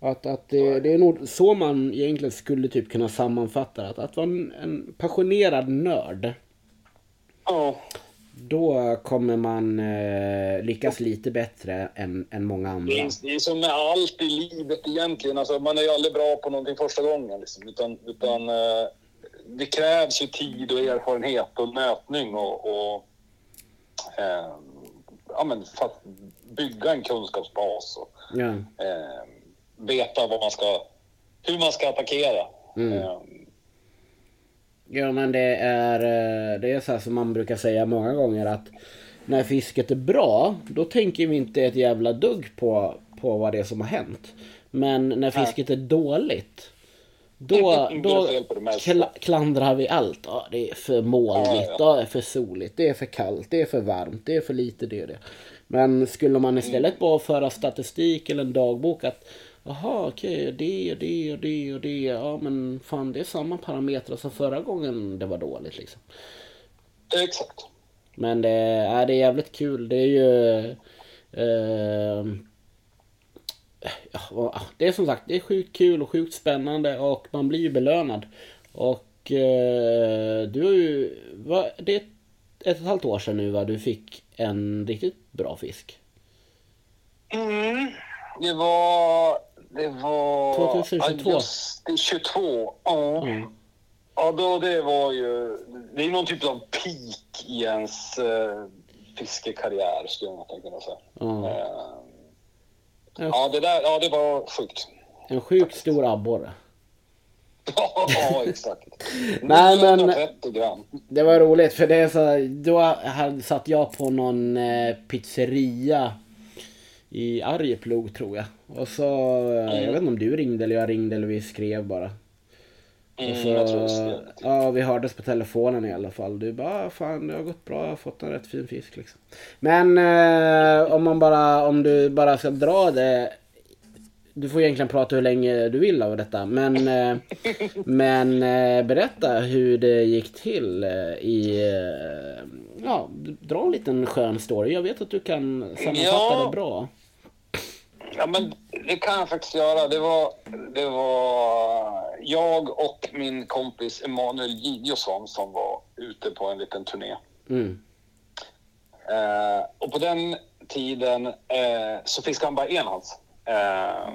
Att, att det, det, är nog så man egentligen skulle typ kunna sammanfatta det. Att, att vara en, en passionerad nörd. Ja. Då kommer man eh, lyckas lite bättre än, än många andra. Det är, det är som med allt i livet egentligen. Alltså, man är ju aldrig bra på någonting första gången. Liksom. Utan, utan eh, det krävs ju tid och erfarenhet och nötning och, och eh, ja, men för att bygga en kunskapsbas och ja. eh, veta vad man ska, hur man ska attackera. Mm. Eh, ja men det är, eh, det är så här som man brukar säga många gånger att när fisket är bra, då tänker vi inte ett jävla dugg på, på vad det är som har hänt. Men när fisket är dåligt, då, då kl klandrar vi allt. Ja, det är för molnigt, ja, ja. det är för soligt, det är för kallt, det är för varmt, det är för lite det och det. Men skulle man istället bara föra statistik eller en dagbok att Jaha, okej, okay, det och det och det och det. Ja, men fan, det är samma parametrar som förra gången det var dåligt liksom. Exakt. Men det, är, det är jävligt kul. Det är ju... Eh, ja, det är som sagt, det är sjukt kul och sjukt spännande och man blir ju belönad. Och eh, du har ju, va, det är ett, ett och ett halvt år sedan nu va, du fick en riktigt bra fisk. Mm, det var, det var... 2022? Augusti 22, ja. Mm. Ja, då det var ju, det är någon typ av peak i ens eh, fiskekarriär skulle jag kunna säga. Mm. Eh, Ja, det där, ja, det var sjukt. En sjukt stor abborre. ja, exakt. Nej, men det var roligt för det är så, då satt jag på någon eh, pizzeria i Arjeplog tror jag. Och så, mm. jag vet inte om du ringde eller jag ringde eller vi skrev bara. Mm, så, ja, vi hördes på telefonen i alla fall. Du bara, ah, fan det har gått bra, jag har fått en rätt fin fisk liksom. Men eh, om man bara, om du bara ska dra det. Du får egentligen prata hur länge du vill av detta. Men, eh, men eh, berätta hur det gick till eh, i, eh, ja, dra en liten skön story. Jag vet att du kan sammanfatta ja. det bra. Ja, men det kan jag faktiskt göra. Det var, det var jag och min kompis Emanuel Gideosson som var ute på en liten turné. Mm. Eh, och på den tiden eh, så fiskade han bara enhands. Eh,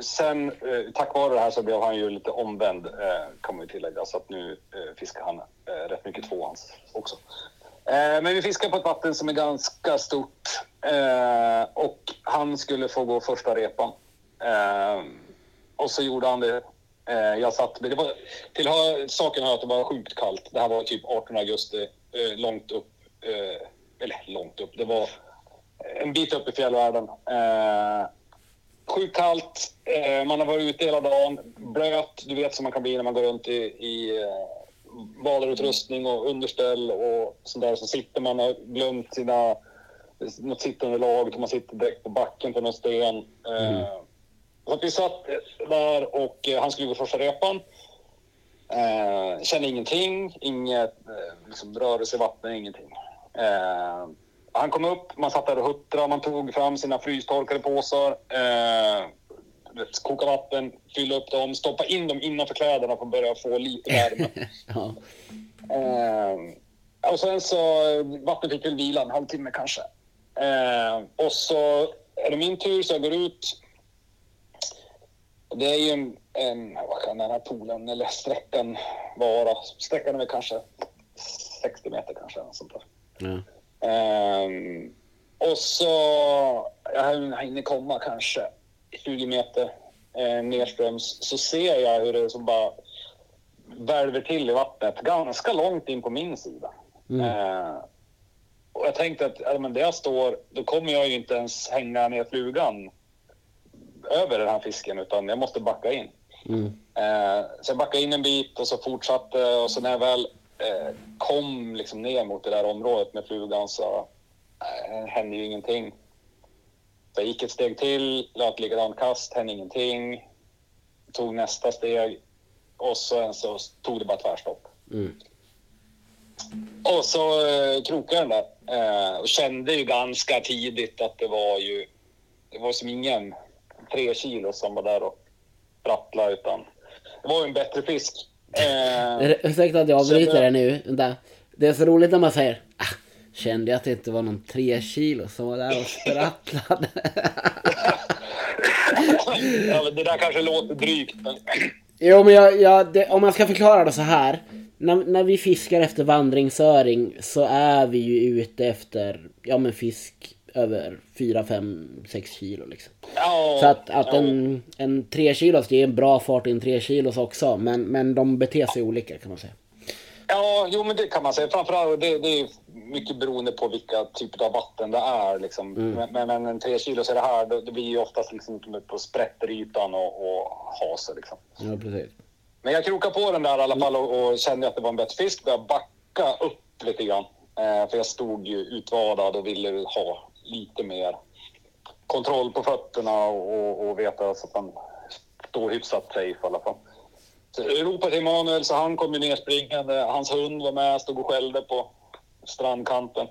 sen, eh, tack vare det här så blev han ju lite omvänd, eh, kan man ju tillägga. Så att nu eh, fiskar han rätt mycket tvåhands också. Men vi fiskar på ett vatten som är ganska stort eh, och han skulle få gå första repan. Eh, och så gjorde han det. Eh, jag satt, det var, till saken hör att det var sjukt kallt. Det här var typ 18 augusti, eh, långt upp. Eh, eller långt upp, det var en bit upp i fjällvärlden. Sjukt kallt, man har varit ute hela dagen, blöt, du vet som man kan bli när man går runt i, i badarutrustning och underställ och sånt där. Så sitter man och glömt sina något sittunderlag och man sitter direkt på backen på någon sten. Mm. Så att vi satt där och han skulle gå första repan. Eh, kände ingenting, inget eh, liksom, rörelse i vattnet, ingenting. Eh, han kom upp, man satt där och huttrade, man tog fram sina frystorkade påsar, eh, koka vatten, fylla upp dem, stoppa in dem innanför kläderna för att börja få lite värme. ja. eh, och sen så, vattnet fick väl vila en halvtimme kanske. Eh, och så är det min tur så jag går ut. Det är ju en, en vad kan den här poolen eller sträckan vara? Sträckan är väl kanske 60 meter kanske. Sånt där. Mm. Um, och så, jag hinner komma kanske 20 meter eh, nedströms, så ser jag hur det som bara välver till i vattnet ganska långt in på min sida. Mm. Uh, och jag tänkte att ja, men där jag står, då kommer jag ju inte ens hänga ner flugan över den här fisken, utan jag måste backa in. Mm. Uh, så jag backade in en bit och så fortsatte och så när jag väl eh, kom liksom ner mot det där området med flugan så eh, hände ju ingenting. Så jag gick ett steg till, la ett likadant kast, hände ingenting. Tog nästa steg och sen så tog det bara tvärstopp. Mm. Och så eh, krokade den där eh, och kände ju ganska tidigt att det var ju, det var som ingen tre kilo som var där och sprattlade utan det var ju en bättre fisk. Eh, Ursäkta att jag avbryter det nu. Det är så roligt när man säger ah, Kände jag att det inte var någon tre kilo som var där och sprattlade. ja, men det där kanske låter drygt. Men... Jo men jag, jag, det, om man ska förklara det så här. När, när vi fiskar efter vandringsöring så är vi ju ute efter ja, men fisk över 4, 5, 6 kilo liksom. Ja, så att, att ja. en, en 3 kilos, det är en bra fart i en 3 kilos också. Men, men de beter sig olika kan man säga. Ja, jo men det kan man säga. Framförallt det, det är mycket beroende på vilka typer av vatten det är. Liksom. Mm. Men, men en 3 kilos är det här, det blir ju oftast liksom på sprätterytan och, och hase liksom. Ja, precis. Men jag krokade på den där i alla fall och, och kände att det var en bättre fisk. Började backa upp lite grann. Eh, för jag stod ju utvadad och ville ha lite mer kontroll på fötterna och, och veta så att man står hyfsat safe i alla fall. Så jag ropade till Emanuel så han kom ju nerspringande. Hans hund var med, stod och skällde på strandkanten.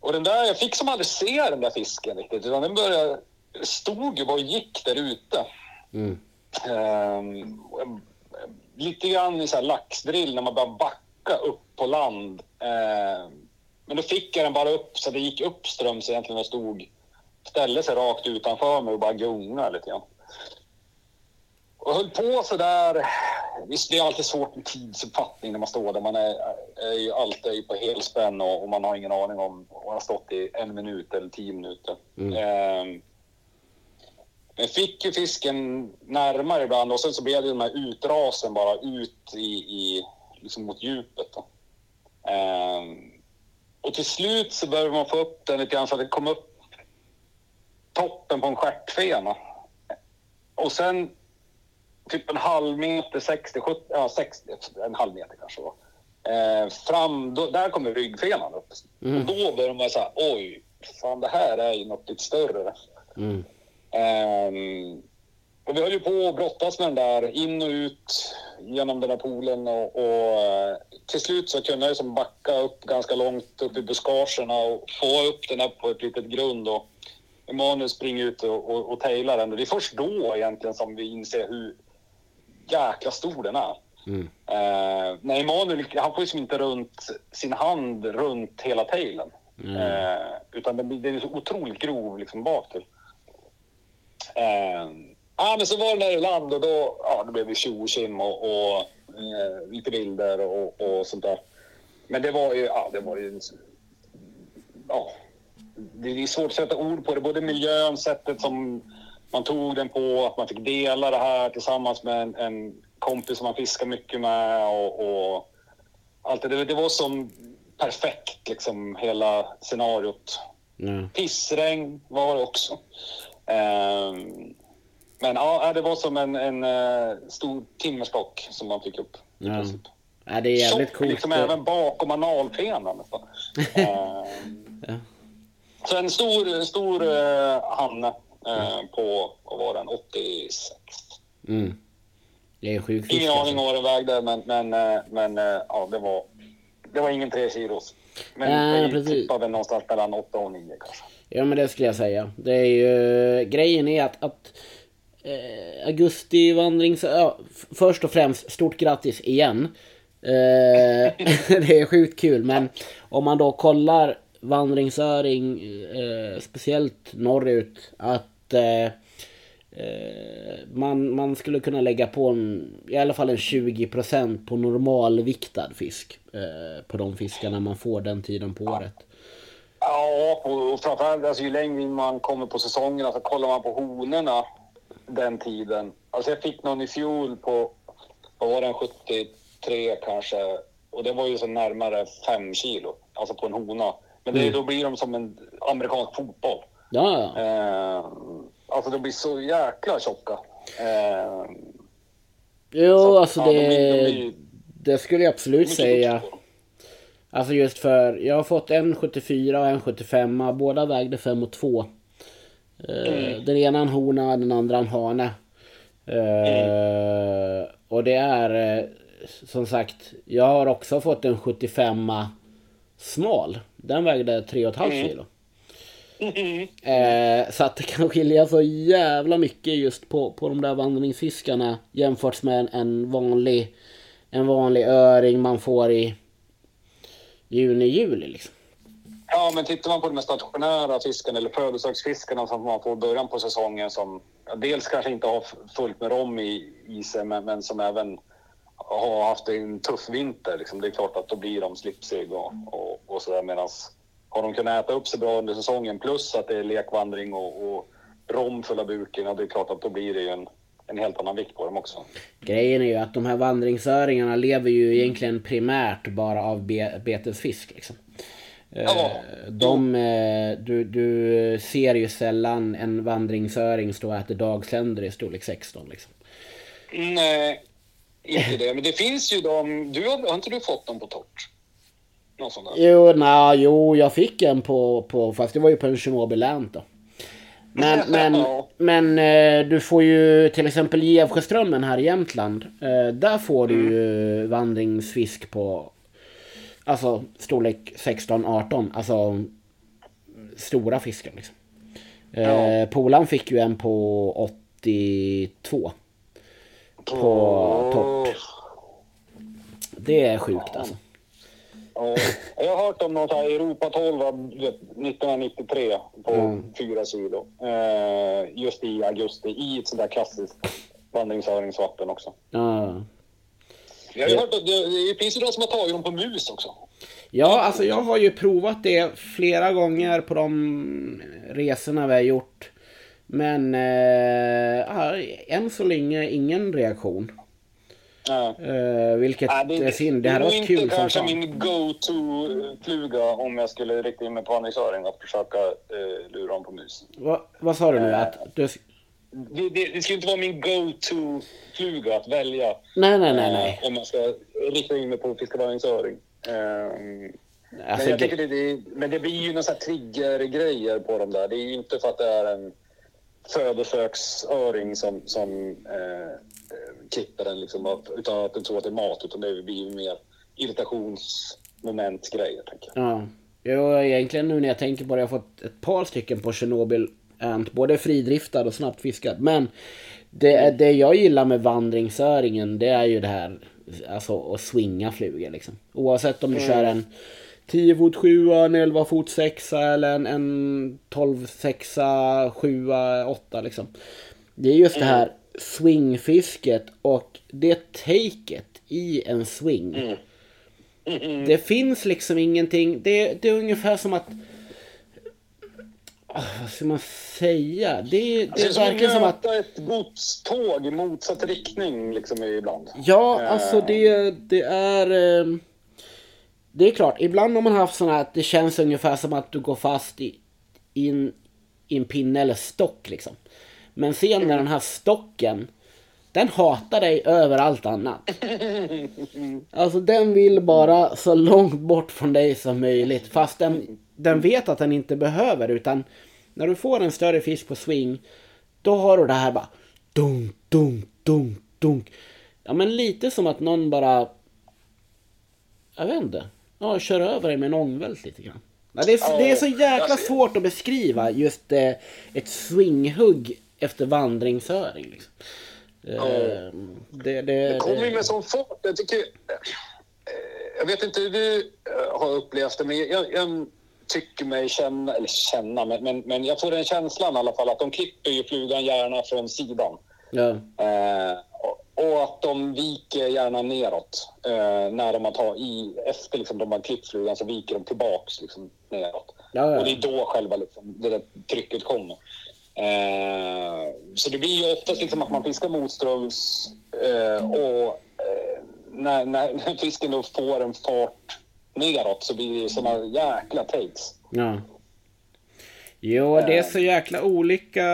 Och den där, jag fick som aldrig se den där fisken riktigt, utan den började, stod ju bara och gick där ute. Mm. Um, lite grann i så här laxdrill när man bara backa upp på land. Um, men då fick jag den bara upp så det gick uppströms egentligen och stod, ställde sig rakt utanför mig och bara gungade lite grann. Och höll på så där. Visst, det är alltid svårt med tidsuppfattning när man står där. Man är, är ju alltid på helspänn och, och man har ingen aning om om man har stått i en minut eller tio minuter. Mm. Eh, men fick ju fisken närmare ibland och sen så blev det de här utrasen bara ut i, i liksom mot djupet. Då. Eh, och till slut så började man få upp den lite grann så att det kom upp toppen på en stjärtfena. Och sen typ en halv meter, 60, 70, ja 60, en halv meter kanske var. Eh, fram, då, där kommer ryggfenan upp. Mm. Och då börjar man säga oj, fan det här är ju något lite större. Mm. Eh, och vi höll ju på att brottas med den där, in och ut genom den där poolen och, och eh, till slut så kunde jag som backa upp ganska långt upp i buskagerna och få upp den här på ett litet grund. Och Emanuel springer ut och, och, och tailar den. Det är först då egentligen som vi inser hur jäkla stor den är. Mm. Eh, nej, Emanuel, han får ju som inte runt sin hand runt hela tailen. Mm. Eh, utan det, det är så otroligt grov liksom bak till. Eh, Ja, men så var det när i land och då, ja, då blev det tjo och kim och, och eh, lite bilder och, och sånt där. Men det var ju, ja, det var ju... Ja, det är svårt att sätta ord på det. Både miljön, sättet som man tog den på, att man fick dela det här tillsammans med en, en kompis som man fiskar mycket med och, och allt det. Det var som perfekt, liksom, hela scenariot. Mm. Pissregn var det också. Um, men ja, det var som en, en uh, stor timmerstock som man fick upp. Ja. Ja, det är jävligt tjock, coolt. liksom även bakom analfenan nästan. eh, Ja. Så en stor, stor eh, hanne eh, på, vad var den, 86. Mm. Det är en sjuk fisk. Ingen aning alltså. vad den vägde, men, men, eh, men eh, ja, det var, det var ingen 3 kilos. Men jag precis. tippar väl någonstans mellan 8 och 9 kanske. Ja men det skulle jag säga. Det är ju, grejen är att, att eh, augusti vandrings... Ja, först och främst, stort grattis igen. Eh, det är sjukt kul men om man då kollar vandringsöring, eh, speciellt norrut, att eh, eh man, man skulle kunna lägga på en, i alla fall en 20% på normalviktad fisk. Eh, på de fiskarna man får den tiden på året. Ja, och, framförallt alltså, ju längre in man kommer på säsongen, alltså kollar man på honorna den tiden. Alltså jag fick någon i fjol på, vad var den, 73 kanske. Och det var ju så närmare 5 kilo, alltså på en hona. Men det, då blir de som en amerikansk fotboll. Ja, ja. Eh, alltså de blir så jäkla tjocka. Eh, Jo, så, alltså ja, de det, blir- de blir det skulle jag absolut säga. dem. Alltså just för, jag har fått en 74 och en 75. Båda vägde 5 och 2. Mm. Den ena en hona, den andra en hane. Eh, Och det är eh, som sagt, jag har också fått en 75 smal. Den vägde 3,5 kilo. Mhm. Eh, så att det kan skilja så jävla mycket just på, på de där vandringsfiskarna jämfört med en, en vanlig en vanlig öring man får i juni, juli liksom. Ja, men tittar man på de stationära fiskarna eller födelsedagsfiskarna som man får i början på säsongen som dels kanske inte har fullt med rom i, i sig men, men som även har haft en tuff vinter. Liksom. Det är klart att då blir de slipsig och, och, och sådär medan har de kunnat äta upp sig bra under säsongen plus att det är lekvandring och, och rom fulla buken, och det är klart att då blir det ju en, en helt annan vikt på dem också. Grejen är ju att de här vandringsöringarna lever ju egentligen primärt bara av be, betesfisk liksom. Eh, Ja. De, eh, du, du ser ju sällan en vandringsöring stå och äta dagsänder i storlek 16 liksom. Nej, inte det. Men det finns ju de... Du har, inte du fått dem på torrt? Jo, na, jo, jag fick en på, på, fast det var ju på en Chernobyl Land då. Men, men, men eh, du får ju till exempel Gävsjöströmmen här i Jämtland. Eh, där får du ju vandringsfisk på alltså storlek 16-18. Alltså stora fiskar liksom. Eh, Ja. Polan fick ju en på 82. På torrt. Det är sjukt alltså. Ja, jag har hört om något här Europa 12 du vet, 1993 på Mm. 4 kilo. Eh, just i augusti i ett sånt där klassiskt vandringsöringsvatten också. Ja. Jag har ju hört att det, det finns ju de som har tagit dem på mus också. Ja, alltså jag har ju provat det flera gånger på de resorna vi har gjort. Men eh, än så länge ingen reaktion. Ja. Eh, vilket Nej, är synd. Det hade varit kul som kanske fan. min go-to-fluga om jag skulle rikta in mig på vandringsöring att försöka eh, lura dem på mus. Va, vad sa du nu? Att du... Det, det, det skulle inte vara min go-to-fluga att välja. Nej, nej, nej, nej. Eh, om jag ska rikta in mig på att fiska vandringsöring. Eh, Alltså, men, jag det, tycker det, det, men det blir ju några triggergrejer på dem där. Det är ju inte för att det är en födosöksöring som, som eh, eh, klipper den liksom, av- utan att den tror att det är mat. Utan det blir mer irritationsmomentgrejer, ja. Jo, egentligen nu när jag tänker på det. Jag har fått ett par stycken på Chernobyl Ant. Både fridriftad och snabbt fiskad. Men det, det jag gillar med vandringsöringen det är ju det här alltså att swinga flugor liksom. Oavsett om du kör en 10 fot 7, en 11 fot 6 eller en, en 12 6, 7, 8 liksom. Det är just det här swingfisket och det taket i en swing. Det finns liksom ingenting. Det, det är ungefär som att... Ah, Vad ska man säga? Det, det Alltså, är som verkligen som att... ett godståg i motsatt riktning liksom ibland. Ja, Eh. alltså det, det är... eh, Det är klart, ibland har man haft sådana här att det känns ungefär som att du går fast i, i, en, i en pinne eller stock liksom. Men sen när den här stocken Den hatar dig över allt annat. Alltså den vill bara så långt bort från dig som möjligt. Fast den, den vet att den inte behöver utan när du får en större fisk på swing. Då har du det här bara dunk, dunk, dunk, dunk. Ja men lite som att någon bara jag vet inte. Ja, kör över dig med en ångvält lite grann. Ja, det, är, det är så jäkla svårt att beskriva just eh, ett swinghugg efter vandringsöring. Liksom. Ja. Eh, det, det, Det kommer ju med sån fart. Jag, tycker, eh, jag vet inte hur du eh, har upplevt det, men jag, jag tycker mig känna, eller känna, men, men, men jag får den känslan i alla fall att de klipper ju flugan gärna från sidan. ja, Eh, och, att de viker gärna neråt. Eh, när de har tagit i, efter liksom, de har klippt flugan så viker de tillbaks liksom, neråt. ja, Och det är ja. då själva liksom, det där trycket kommer. Eh, så det blir ju oftast liksom att man fiskar motströms eh, och eh, när, när, fisken då får en fart neråt så blir det såna jäkla takes. ja. Jo, det är så jäkla olika.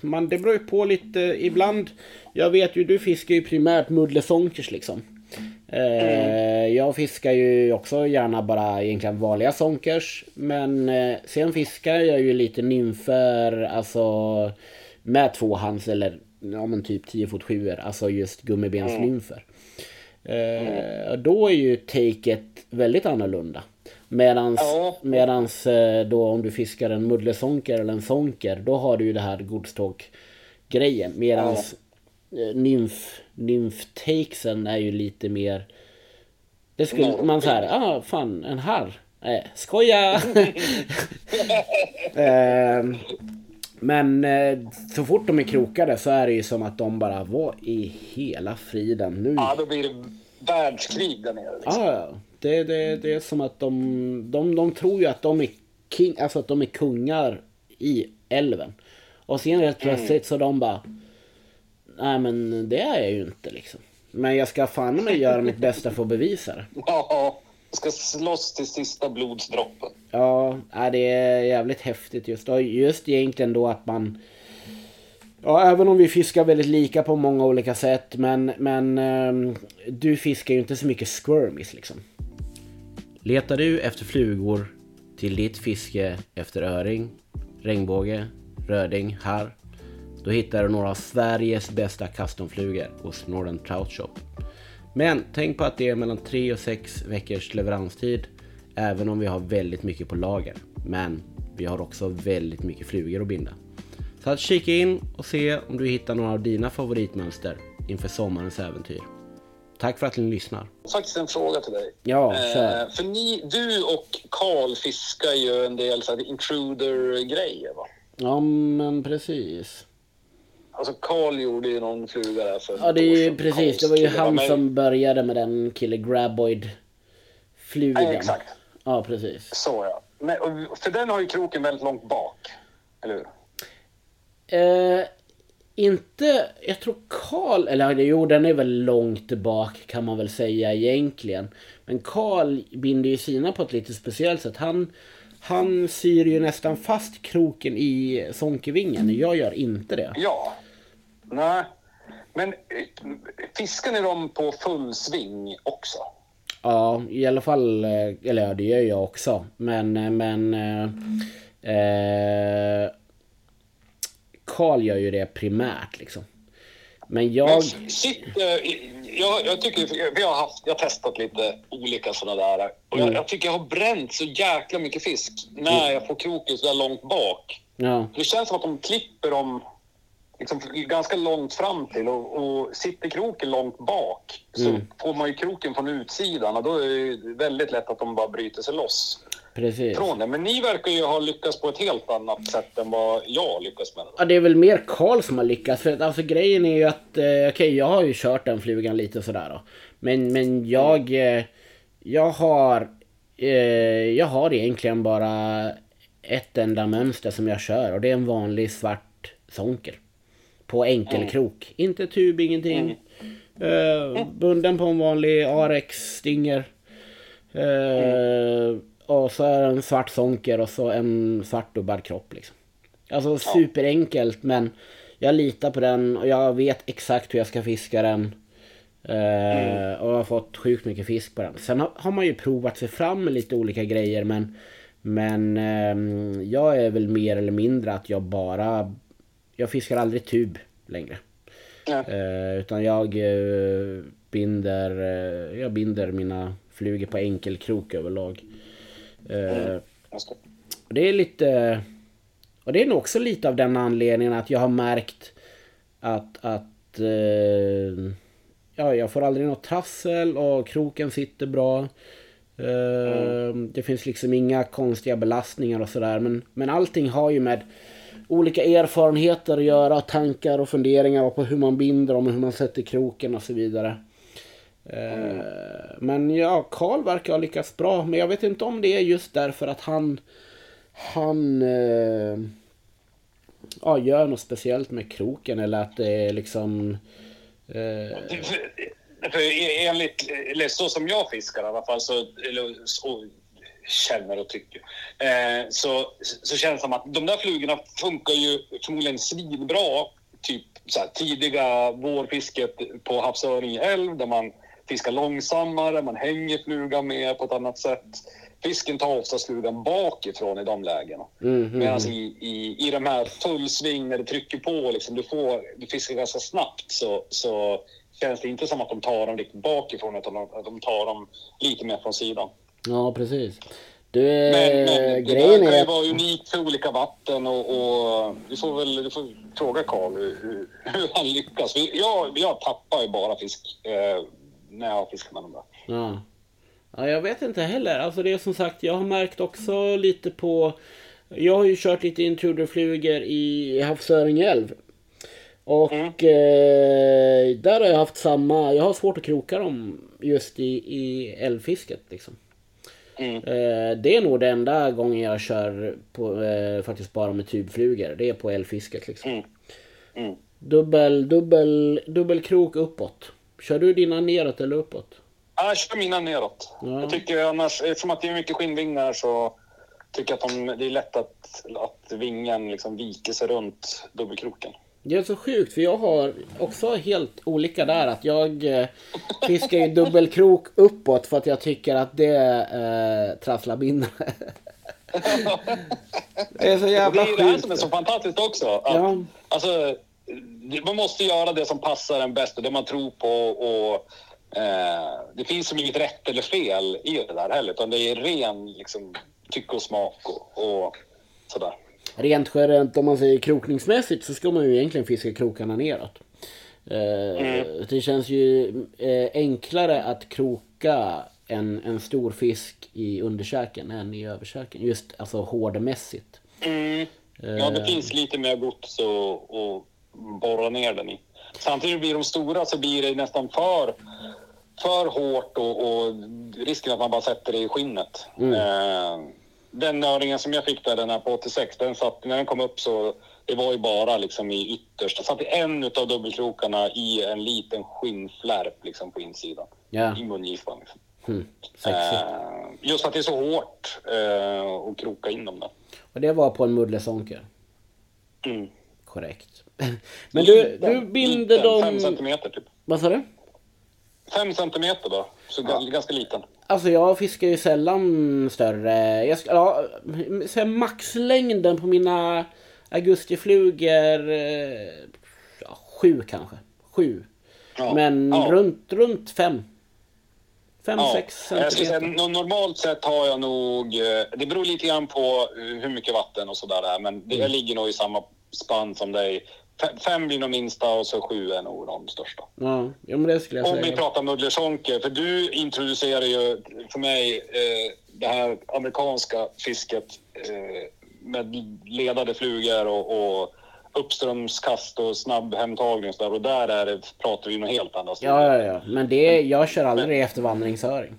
Man, det beror ju på lite. Ibland, jag vet ju, du fiskar ju primärt muddlesonkers liksom. Eh, jag fiskar ju också gärna bara egentligen vanliga sonkers. Men eh, sen fiskar jag ju lite nymfer, alltså med tvåhands eller ja men typ 10 fot sjuor, alltså just gummibensnymfer. Eh, då är ju taket väldigt annorlunda. Medans, Ja. medans då om du fiskar en muddlesonker eller en sonker, då har du ju det här godståk grejen. Medans eh, nymf, nymftakesen är ju lite mer... Det skulle Norr. man säga, ah fan en harr. Eh, skoja! eh, men eh, så fort de är krokade så är det ju som att de bara, vad i hela friden nu? Ja, då blir det världskrig där nere. Liksom. Ja, ja. Det, det, det är som att de, de, de tror ju att de är king, alltså att de är kungar i älven. Och sen helt plötsligt så de bara, nej men det är jag ju inte liksom. Men jag ska fan mig göra mitt bästa för att bevisa det. Ja, jag ska slåss till sista blodsdroppen. Ja, det är jävligt häftigt just. Och just egentligen då att man... Ja, även om vi fiskar väldigt lika på många olika sätt. Men, men ehm, du fiskar ju inte så mycket squirmies liksom. Letar du efter flugor till ditt fiske efter öring, regnbåge, röding, harr. Då hittar du några av Sveriges bästa customflugor hos Northern Trout Shop. Men tänk på att det är mellan 3 och 6 veckors leveranstid. Även om vi har väldigt mycket på lager. Men vi har också väldigt mycket flugor att binda. Så att kika in och se om du hittar några av dina favoritmönster inför sommarens äventyr. Tack för att ni lyssnar. Faktiskt en fråga till dig. Ja, kör. Eh, för ni, du och Karl fiskar ju en del så här intruder-grejer va? Ja men precis. Alltså Karl gjorde ju någon fluga där för Ja det är ju precis, det var ju Karls han med- som började med den kille Graboid flugan. Ja, exakt. Ja precis. Så ja. Men, för den har ju kroken väldigt långt bak. Eller hur? Eh, inte, jag tror Karl, eller jo den är väl långt bak kan man väl säga egentligen. Men Karl binder ju sina på ett lite speciellt sätt. Han, han syr ju nästan fast kroken i sonkevingen. Jag gör inte det. Ja. Nej. Men eh, fiskar ni dem på full sving också? Ja, i alla fall, eh, eller ja det gör jag också. Men, eh, men eh, Karl gör ju det primärt liksom. Men jag... Men shit, jag, jag tycker, vi har haft, jag har testat lite olika sådana där. Och Mm. jag, jag tycker jag har bränt så jäkla mycket fisk när jag får kroken så där långt bak. Ja, Det känns som att de klipper dem liksom ganska långt fram till och, och sitter kroken långt bak så Mm. får man ju kroken från utsidan och då är det väldigt lätt att de bara bryter sig loss precis. från det. Men ni verkar ju ha lyckats på ett helt annat sätt än vad jag lyckas med. Ja, det är väl mer Karl som har lyckats. För att, alltså grejen är ju att, eh, okej jag har ju kört den flugan lite sådär då. Men, men jag, eh, jag har, eh, jag har egentligen bara ett enda mönster som jag kör och det är en vanlig svart sonker. På enkelkrok. Inte tub, ingenting. Eh, bunden på en vanlig Arex stinger. Eh, och så är det en svart sonker och så en svart dubbad kropp liksom. Alltså superenkelt men jag litar på den och jag vet exakt hur jag ska fiska den. Eh, Mm. Och jag har fått sjukt mycket fisk på den. Sen har, har man ju provat sig fram med lite olika grejer men Men ehm, jag är väl mer eller mindre att jag bara Jag fiskar aldrig tub längre. Ja. Eh, utan jag eh, binder eh, Jag binder mina flugor på enkelkrok överlag. Just det. är lite... Och det är nog också lite av den anledningen att jag har märkt att... att ja, jag får aldrig något trassel och kroken sitter bra. Eh, Det finns liksom inga konstiga belastningar och sådär. Men, men allting har ju med olika erfarenheter att göra. Tankar och funderingar på hur man binder dem och hur man sätter kroken och så vidare. Mm. Men ja, Karl verkar ha lyckats bra. Men jag vet inte om det är just därför att han... Han... Eh, ja, gör något speciellt med kroken eller att det är liksom... Eh, För, för enligt, eller så som jag fiskar i alla fall, så, eller så känner och tycker, eh, så, så känns det som att de där flugorna funkar ju förmodligen svinbra typ så här, tidiga vårfisket på havsöring i älv där man fiskar långsammare, man hänger flugan mer på ett annat sätt. Fisken tar oftast flugan bakifrån i de lägena. mm, mm, Medan i, i, i de här fullsving när det trycker på, liksom, du, får, du fiskar ganska snabbt, så, så känns det inte som att de tar dem riktigt bakifrån, utan att de tar dem lite mer från sidan. Ja, precis. Du, Men, men det grejen där kan är ju att... vara unikt för olika vatten och, och du får väl du får fråga Karl hur, hur, han lyckas. Jag, jag tappar ju bara fisk eh, när jag fiskar med dem där. Ja. ja, jag vet inte heller. Alltså det är som sagt, jag har märkt också lite på... Jag har ju kört lite intruderflugor i Havsöring älv. Och Mm. eh, där har jag haft samma... Jag har svårt att kroka dem just i, i älvfisket liksom. Mm. Eh, det är nog den enda gången jag kör på, eh, faktiskt bara med tubflugor. Det är på älvfisket liksom. Mm. Mm. Dubbel, dubbel, dubbelkrok uppåt. Kör du dina neråt eller uppåt? Ja, Jag kör mina neråt. Ja. Jag tycker annars, eftersom att det är mycket skinnvingar så tycker jag att de, det är lätt att, att vingen liksom viker sig runt dubbelkroken. Det är så sjukt för jag har också helt olika där att jag eh, fiskar ju dubbelkrok uppåt för att jag tycker att det eh, trasslar bindare. det är så Det jävla är det här sjukt. som är så fantastiskt också. Att, Ja. alltså, det- man måste göra det som passar en bäst och det man tror på. Och, eh, det finns som inget rätt eller fel i det där heller, utan det är ren liksom, tycke och smak och, och sådär. Rent generellt om man säger krokningsmässigt så ska man ju egentligen fiska krokarna neråt. Eh, Det känns ju eh, enklare att kroka en, en stor fisk i underkäken än i överkäken. Just alltså hårdmässigt. Mm. Ja, det finns lite mer gods att att borra ner den i. Samtidigt blir de stora så blir det nästan för, för hårt och, och risken att man bara sätter det i skinnet. Eh, den öringen som jag fick där, den här på 86, den satt, när den kom upp så det var ju bara liksom i yttersta, satt i en utav dubbelkrokarna i en liten skinnflärp liksom på insidan. Ja, I mungipan liksom. mm. Eh, just att det är så hårt eh, att kroka in dem där. Och det var på en muddlesonker. Mm. Korrekt. Men du, du binder Liten, Fem dem... centimeter typ. Vad sa du? Fem centimeter då, så ga- ganska liten. Alltså jag fiskar ju sällan större. Jag ja, så maxlängden på mina augustiflugor... eh, Ja, sju kanske. Sju. Ja. Men ja. runt, runt fem. Fem, Ja. sex säga, centimeter. no- normalt sett har jag nog, eh, det beror lite grann på eh, hur mycket vatten och sådär är, men det, jag ligger nog i samma spann som dig. Fe- Fem blir de minsta och så sju är nog de största. Ja, ja, men det skulle jag Om vi säga. pratar muddlersonker, för du introducerar ju för mig eh, det här amerikanska fisket eh, med ledade flugor och, och uppströmskast och snabb hemtagning och, så där, och där är det, pratar vi något helt annat. Ja, ja, ja. Men det, jag kör aldrig efter vandringsöring.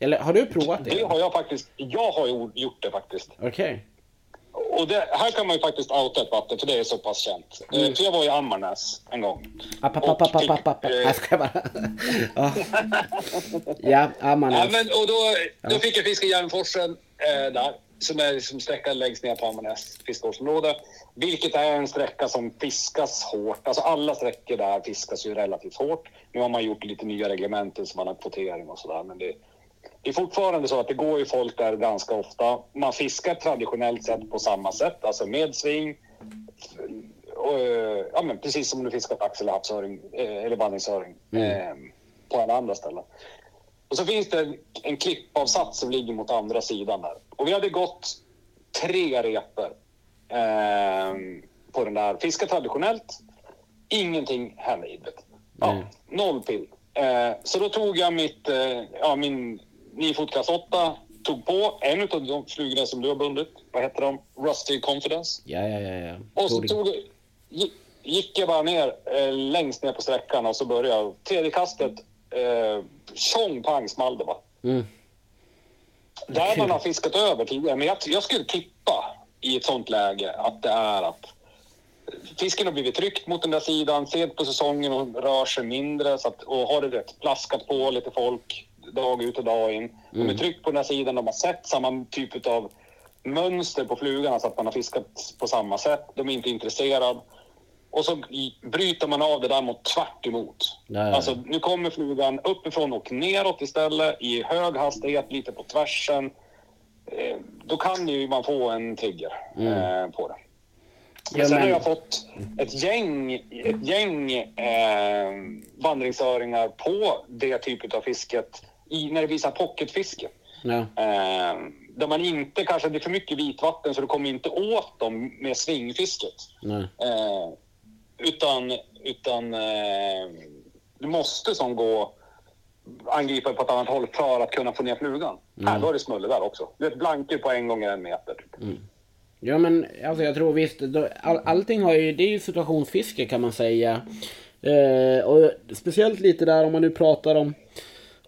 Eller har du provat Det det? har jag faktiskt, jag har gjort det faktiskt. Okej. Och det, här kan man ju faktiskt outa ett vatten, för det är så pass känt. Eh, För jag var i Ammarnäs en gång. App, app, app, app, app, eh, Jag skojar bara. Ja, ja Ja, Ammarnäs. men, och då, då fick jag fiska Järnforsen eh, där. som är liksom sträckan längst ner på Ammarnäs fiskevårdsområde. Vilket är en sträcka som fiskas hårt. Alltså alla sträckor där fiskas ju relativt hårt. Nu har man gjort lite nya reglementen som man har kvotering och sådär. Men det, det är fortfarande så att det går ju folk där ganska ofta. Man fiskar traditionellt sett på samma sätt, alltså med sving. Och, ja, men precis som du fiskar tax eller havsöring eh, eller vandringsöring Mm. eh, på alla andra ställen. Och så finns det en, en klippavsats som ligger mot andra sidan där. Och vi hade gått tre repor eh, på den där. Fiska traditionellt. Ingenting hände. Ja, Mm. Noll pill. Eh, så då tog jag mitt, eh, ja, min 9 fot klass 8, tog på en av de flugorna som du har bundit. Vad heter de? Rusty Confidence. Ja, ja, ja. ja. Och så Tog gick jag bara ner eh, längst ner på sträckan och så började jag. Tredje kastet, eh, tjong pang small det bara. Mm. Där man har fiskat över tidigare. Men jag, jag skulle tippa i ett sånt läge att det är att fisken har blivit tryckt mot den där sidan sent på säsongen och rör sig mindre. Så att, och har det rätt plaskat på lite folk dag ut och dag in. De är Mm. tryckt på den där sidan, de har sett samma typ av mönster på flugan så att man har fiskat på samma sätt. De är inte intresserade. Och så bryter man av det där mot tvärt emot. Ja. Alltså, nu kommer flugan uppifrån och neråt istället i hög hastighet, lite på tvärsen. Eh, då kan ju man få en trigger eh, på det. Men Ja, sen men- har jag fått ett gäng, ett gäng eh, vandringsöringar på det typet av fisket i, när det visar pocketfiske. Ja. Eh, där man inte kanske, det är för mycket vitvatten så du kommer inte åt dem med svingfisket. Eh, utan utan eh, du måste som gå angripa på ett annat håll för att kunna få ner flugan. Mm. Här var det smulle där också. Du vet, blanker på en gånger en meter. Typ. Ja men alltså jag tror visst, all, allting har ju, det är ju situationsfiske kan man säga. Eh, och speciellt lite där om man nu pratar om,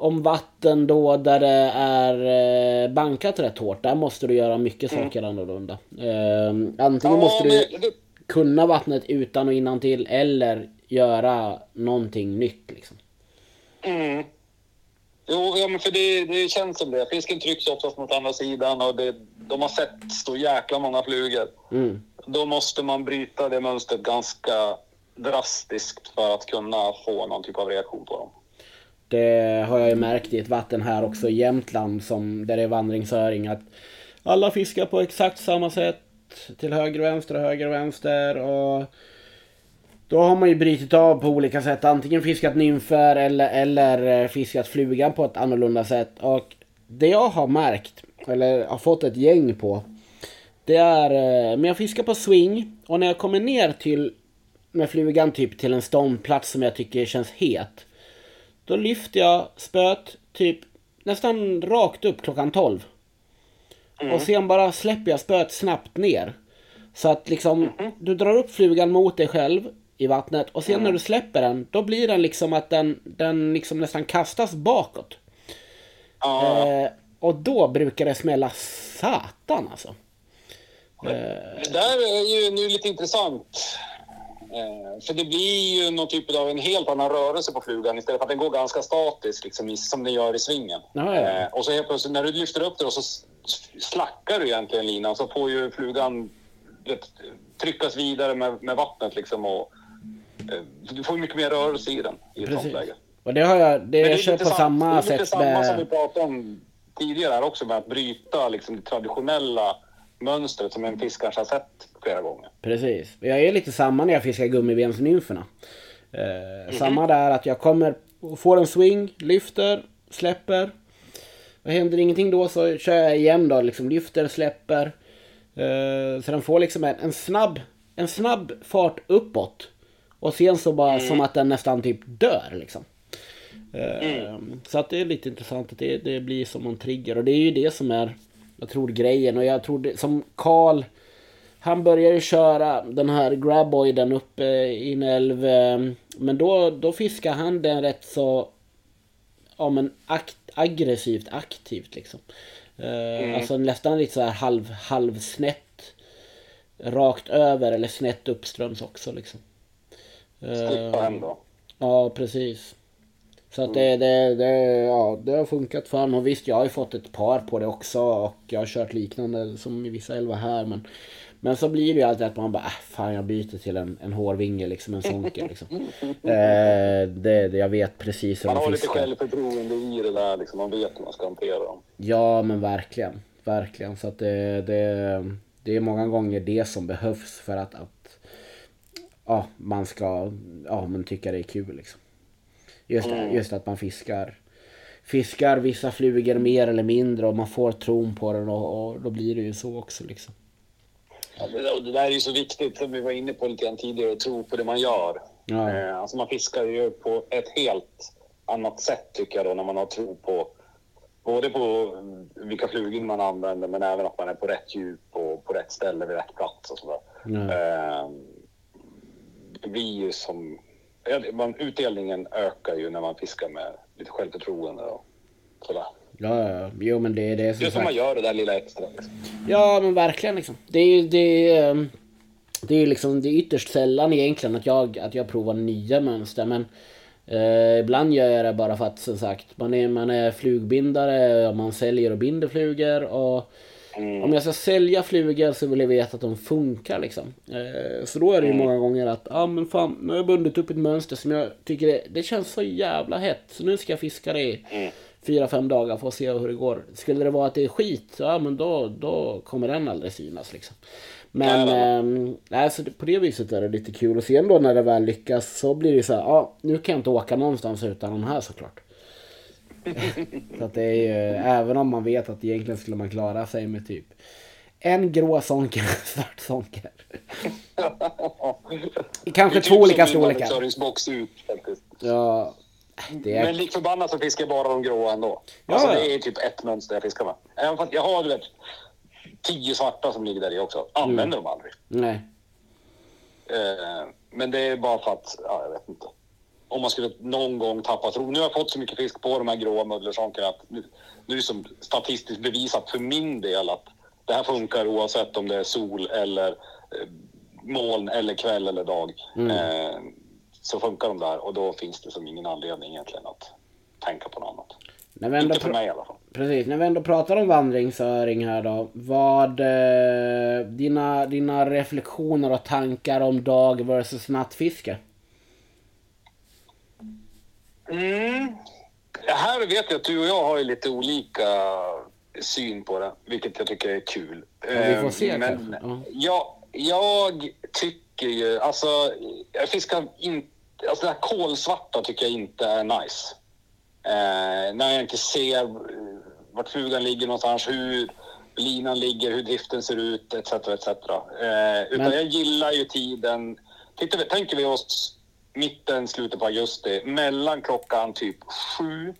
om vatten då där det är eh, bankat rätt hårt. Där måste du göra mycket saker annorlunda. Eh, antingen måste du men kunna vattnet utan och innan till eller göra någonting nytt liksom. mm. Jo, ja, men för det, det känns som det. Fisken trycks oftast mot andra sidan och det, de har sett så jäkla många flugor. Mm. Då måste man bryta det mönstret ganska drastiskt för att kunna få någon typ av reaktion på dem. Det har jag ju märkt i ett vatten här också i Jämtland som, där det är vandringsöring att alla fiskar på exakt samma sätt till höger och vänster och höger och vänster och då har man ju brutit av på olika sätt. Antingen fiskat nymfer eller, eller eh, fiskat flugan på ett annorlunda sätt. Och det jag har märkt, eller har fått ett gäng på, det är, eh, men jag fiskar på swing och när jag kommer ner till med flugan typ till en ståndplats som jag tycker känns het. Då lyfter jag spöet typ nästan rakt upp klockan 12. Och sen bara släpper jag spöet snabbt ner. Så att liksom du drar upp flugan mot dig själv i vattnet och sen när du släpper den då blir den liksom att den, den liksom nästan kastas bakåt. Ja, Eh, och då brukar det smälla satan alltså. Det där är ju nu lite intressant. Eh, för det blir ju någon typ av en helt annan rörelse på flugan istället för att den går ganska statisk liksom, som den gör i svingen. Ja, ja. Eh, och så helt plötsligt när du lyfter upp den så slackar du egentligen linan så får ju flugan vet, tryckas vidare med, med vattnet liksom och eh, du får mycket mer rörelse i den i ett sånt läge. Och det har jag, det jag kör lite på sam- samma det är lite sätt samma som vi med... pratade om tidigare också med att bryta liksom, det traditionella mönstret som en fisk kanske har sett flera gånger. Precis. Jag är lite samma när jag fiskar gummibensnymferna. Eh, Samma där att jag kommer får en swing, lyfter, släpper. Och händer ingenting då så kör jag igen då, liksom lyfter, släpper. Eh, så den får liksom en, en snabb en snabb fart uppåt. Och sen så bara som att den nästan typ dör liksom. Eh, Så att det är lite intressant att det, det blir som en trigger. Och det är ju det som är, jag tror grejen. Och jag tror det, som Karl han började ju köra den här graboiden uppe i en älv. eh, Men då, då fiskar han den rätt så ja, men akt, aggressivt, aktivt liksom. Eh, Alltså nästan lite så här halv, halvsnett. Rakt över eller snett uppströms också liksom. Eh, Slippa hem då. Ja, precis. Så att det, det, det, ja, det har funkat för honom. Och visst, jag har ju fått ett par på det också och jag har kört liknande som i vissa älvar här. Men, men så blir det ju alltid att man bara, äh, fan jag byter till en, en hårvinge, liksom en sonker. Liksom. eh, det, det, jag vet precis hur Man de har lite fiskar. självförtroende i det där, liksom. man vet hur man ska hantera dem. Ja, men verkligen. Verkligen. Så att det, det, det är många gånger det som behövs för att, att ja, man ska ja, men tycka det är kul. Liksom. Just, det, Mm. just att man fiskar fiskar vissa flugor mer eller mindre och man får tron på den och, och då blir det ju så också. Liksom. Och det där är ju så viktigt, som vi var inne på lite grann tidigare, att tro på det man gör. Ja. Eh, alltså man fiskar ju på ett helt annat sätt tycker jag då, när man har tro på både på mm, vilka flugor man använder, men även att man är på rätt djup och på rätt ställe vid rätt plats och sådär. Ja. Eh, det blir ju som... utdelningen ökar ju när man fiskar med lite självförtroende och sådär. Ja, ja, jo men det, det är som Just när sagt. man gör det där lilla extra. Liksom. Ja men verkligen liksom. Det är ju det är, ehm, det är liksom det är ytterst sällan egentligen att jag, att jag provar nya mönster men eh, ibland gör jag det bara för att som sagt man är, man är flugbindare och man säljer och binder flugor och om jag ska sälja flugor så vill jag veta att de funkar liksom. Eh, så då är det ju många gånger att, ja ah, men fan, nu har jag bundit upp ett mönster som jag tycker det, det känns så jävla hett. Så nu ska jag fiska det i fyra, fem dagar för att se hur det går. Skulle det vara att det är skit, ja men då, då kommer den aldrig synas liksom. Men Ja. ehm, nej, så det, på det viset är det lite kul. Och sen då när det väl lyckas så blir det så här, ja nu kan jag inte åka någonstans utan den här såklart. så att det är ju, även om man vet att egentligen skulle man klara sig med typ en grå sonker en svart sonker. Kanske två typ olika storlekar. Ja, är... Men lik förbannat så fiskar jag bara de gråa ändå. Ja, alltså det är typ ett mönster jag fiskar med. Även fast jag har du vet, tio svarta som ligger där i också. Använder Mm. dem aldrig. Nej. Eh, men det är bara för att, ja jag vet inte. Om man skulle någon gång tappa tro. Nu har jag fått så mycket fisk på de här gråa muddlersonkarna att nu, nu är det som statistiskt bevisat för min del att det här funkar oavsett om det är sol eller eh, moln eller kväll eller dag. Mm. Eh, så funkar de där och då finns det som ingen anledning egentligen att tänka på något annat. När vi ändå Inte för mig i alla fall. Precis, när vi ändå pratar om vandringsöring här då. Vad eh, dina, dina reflektioner och tankar om dag versus nattfiske? Mm. Här vet jag att du och jag har lite olika syn på det, vilket jag tycker är kul. Ja, vi får se Eh, kanske. Ja. jag, jag tycker ju, alltså, jag fiskar inte, alltså det här kolsvarta tycker jag inte är nice. Eh, när jag inte ser vart flugan ligger någonstans, hur linan ligger, hur driften ser ut, etc. etc. Eh, utan Men- jag gillar ju tiden, tittar vi, tänker vi oss mitten, slutet på augusti, mellan klockan typ sju,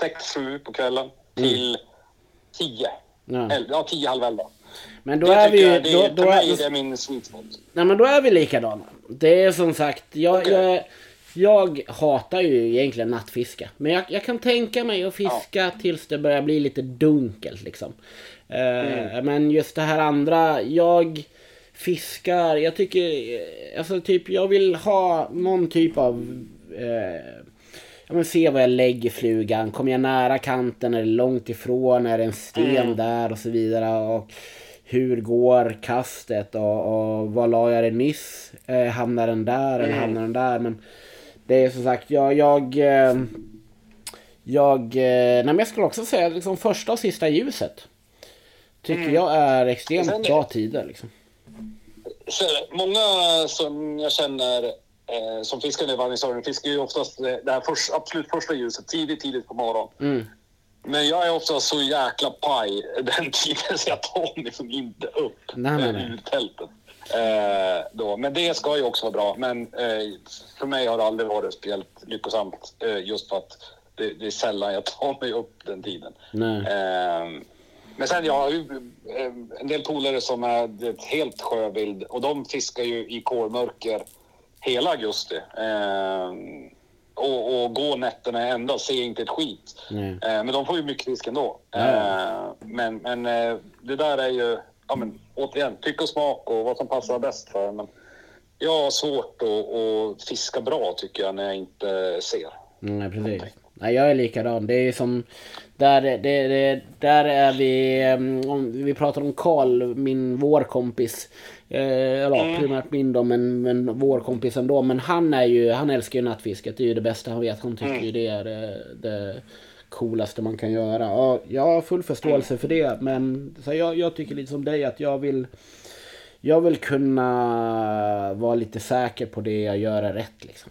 sex, sju på kvällen till tio. Ja. El- Ja, tio, halv elva. Men då det är vi ju... jag, det, Då, då är min sweet spot. nej men då är vi likadana. Det är som sagt, jag, Okej. jag, jag hatar ju egentligen nattfiske. Men jag, jag kan tänka mig att fiska tills det börjar bli lite dunkelt liksom. Eh, Men just det här andra, jag fiskar, jag tycker, alltså typ jag vill ha någon typ av eh, Ja men se vad jag lägger flugan. Kommer jag nära kanten? Är det långt ifrån? Är det en sten där? Och så vidare. Och hur går kastet? Och, och vad la jag det nyss? Eh, hamnar den där eller hamnar den där? Men det är som sagt, jag... Jag, eh, jag, eh, nej men jag skulle också säga liksom första och sista ljuset. Tycker jag är extremt Sen- bra tider liksom. Så, många som jag känner eh, som fiskar nu i vandringsöring fiskar ju oftast det här först, absolut första ljuset tidigt, tidigt på morgonen. Mm. Men jag är ofta så jäkla paj den tiden så jag tar liksom inte upp Nej, nej, eh, nej. ur tältet. Eh, då. Men det ska ju också vara bra. Men eh, för mig har det aldrig varit speciellt lyckosamt eh, just för att det, det är sällan jag tar mig upp den tiden. Eh, men sen jag har ju eh, en del polare som är ett helt sjövild och de fiskar ju i kårmörker hela augusti. Och, och går nätterna ända, ser inte ett skit. Eh, men de får ju mycket fisk ändå. Eh, men men eh, det där är ju, ja men återigen, tycke och smak och vad som passar bäst för. Men jag har svårt att, att fiska bra tycker jag när jag inte ser. Nej, precis. Nej, jag är likadan. Det är som... Där, det, det, där är vi... mm, Om vi pratar om Karl, min vår kompis. Eh, eller ja, Mm. primärt min då, men, men vår kompis ändå. Men han är ju... Han älskar ju nattfisket. Det är ju det bästa han vet. Han tycker Mm. ju det är det, det coolaste man kan göra. Och jag har full förståelse för det. Men så jag, jag tycker lite som dig att jag vill... Jag vill kunna vara lite säker på det jag gör är rätt liksom.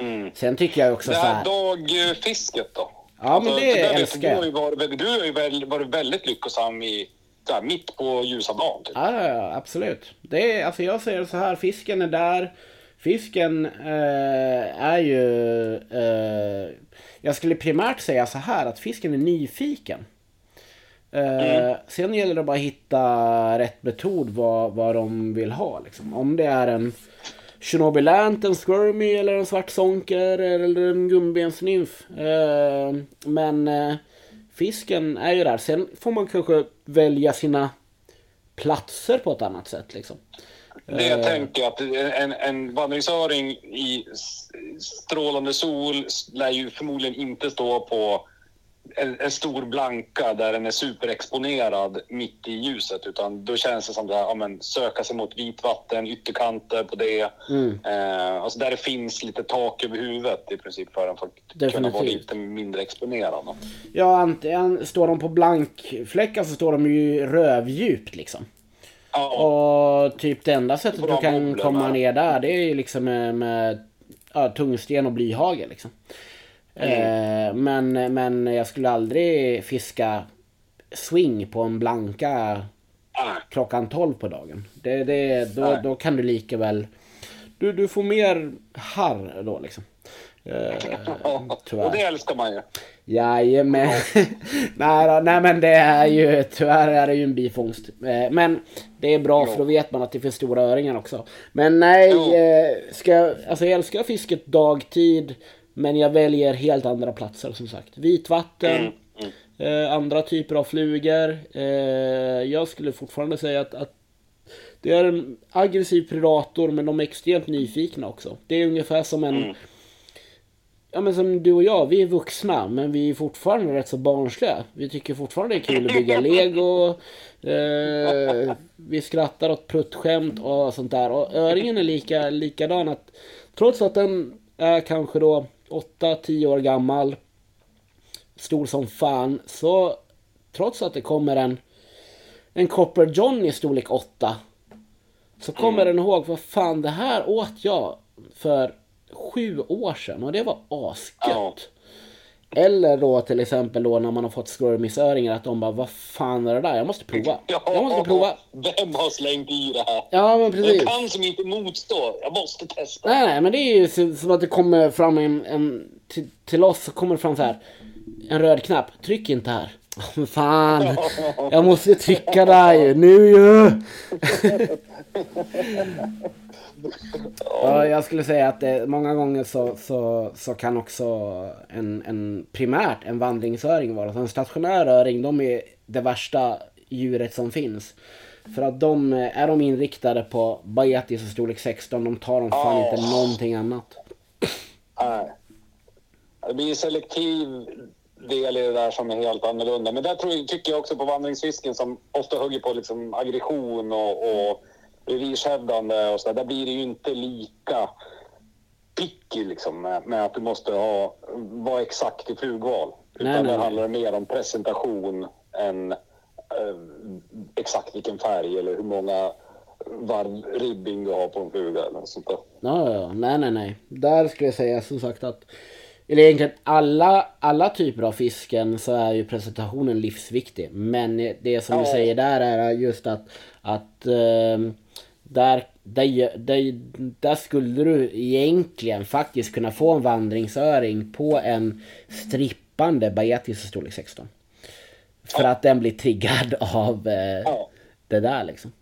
Mm. Sen tycker jag också Det så här här. dagfisket då? Ja, men det för där vet älskar du, jag. Du har ju varit, väldigt- du har ju väl- varit väldigt lyckosam i, här, mitt på ljusa dagen. Typ. Ja, ja, absolut. Det är, alltså jag säger så här, fisken är där. Fisken eh, är ju... Eh, jag skulle primärt säga så här att fisken är nyfiken. Eh, Sen gäller det bara att hitta rätt metod vad, vad de vill ha. Liksom. Om det är en Chernobylant, en squirmy eller en svart sonker eller en gummibensnymf. Eh, men eh, fisken är ju där. Sen får man kanske välja sina platser på ett annat sätt. Liksom. Det jag Eh, tänker att en, en vandringsöring i strålande sol lär ju förmodligen inte stå på en, en stor blanka där den är superexponerad mitt i ljuset utan då känns det som att ja, men, söka sig mot vitvatten, ytterkanter på det. Mm. Eh, alltså där det finns lite tak över huvudet i princip för att få kunna vara Definitivt. lite mindre exponerad. då. Ja, antingen står de på blankfläckar så står de ju rövdjupt liksom. Ja, Och typ det enda sättet du kan komma ner där det är ju liksom med, med ja, tungsten och blyhagel liksom. Eh, men, men jag skulle aldrig fiska swing på en blanka klockan 12 på dagen. Det, det, då, då kan du lika väl... Du, du får mer harr då liksom. Eh, tyvärr. och det älskar man ju. Jajamän. nej, då, nej men det är ju tyvärr är det ju en bifångst. Eh, Men det är bra för då vet man att det finns stora öringar också. Men nej, Jo. eh, ska, alltså jag älskar fisket dagtid. Men jag väljer helt andra platser som sagt. Vitvatten. Mm, mm. Eh, andra typer av flugor. Eh, jag skulle fortfarande säga att, att det är en aggressiv predator men de är extremt nyfikna också. Det är ungefär som en Mm. Ja men som du och jag, vi är vuxna men vi är fortfarande rätt så barnsliga. Vi tycker fortfarande det är kul att bygga lego. Eh, vi skrattar åt pruttskämt och sånt där. Och öringen är lika, likadan att trots att den är kanske då 8-10 år gammal. Stor som fan. Så trots att det kommer en en Copper John i storlek 8. Så kommer den ihåg vad fan det här åt jag för sju år sedan och det var asgött. Eller då till exempel då när man har fått squirmisöringar att de bara vad fan är det där? Jag måste prova. Jag måste prova. Vem har slängt i det här? Ja men precis. Jag kan som inte motstå. Jag måste testa. Nej, nej, men det är ju som att det kommer fram en, en till, till oss så kommer det fram så här. En röd knapp. Tryck inte här. Men fan. Jag måste trycka där ju. Nu ju. Ja, jag skulle säga att det, många gånger så, så, så kan också en, en primärt en vandringsöring vara. Så en stationär öring, de är det värsta djuret som finns. För att de, är de inriktade på baetis och storlek 16, de tar de fan Ja. inte någonting annat. Nej. Det blir en selektiv del i det där som är helt annorlunda. Men där tror jag, tycker jag också på vandringsfisken som ofta hugger på liksom aggression och, och revirshävdande och så där. Där blir det ju inte lika picky liksom med, med att du måste ha, vara exakt i flugval. Utan Nej, nej, nej. handlar det mer om presentation än eh, exakt vilken färg eller hur många varv ribbing du har på en fluga eller sånt där. Ja, ja, nej, nej, nej. Där skulle jag säga som sagt att eller egentligen alla, alla typer av fisken så är ju presentationen livsviktig. Men det som du säger där är just att, att ehm, där, där, där, där skulle du egentligen faktiskt kunna få en vandringsöring på en strippande baetis i storlek 16. För att den blir triggad av eh, Ja. det där liksom.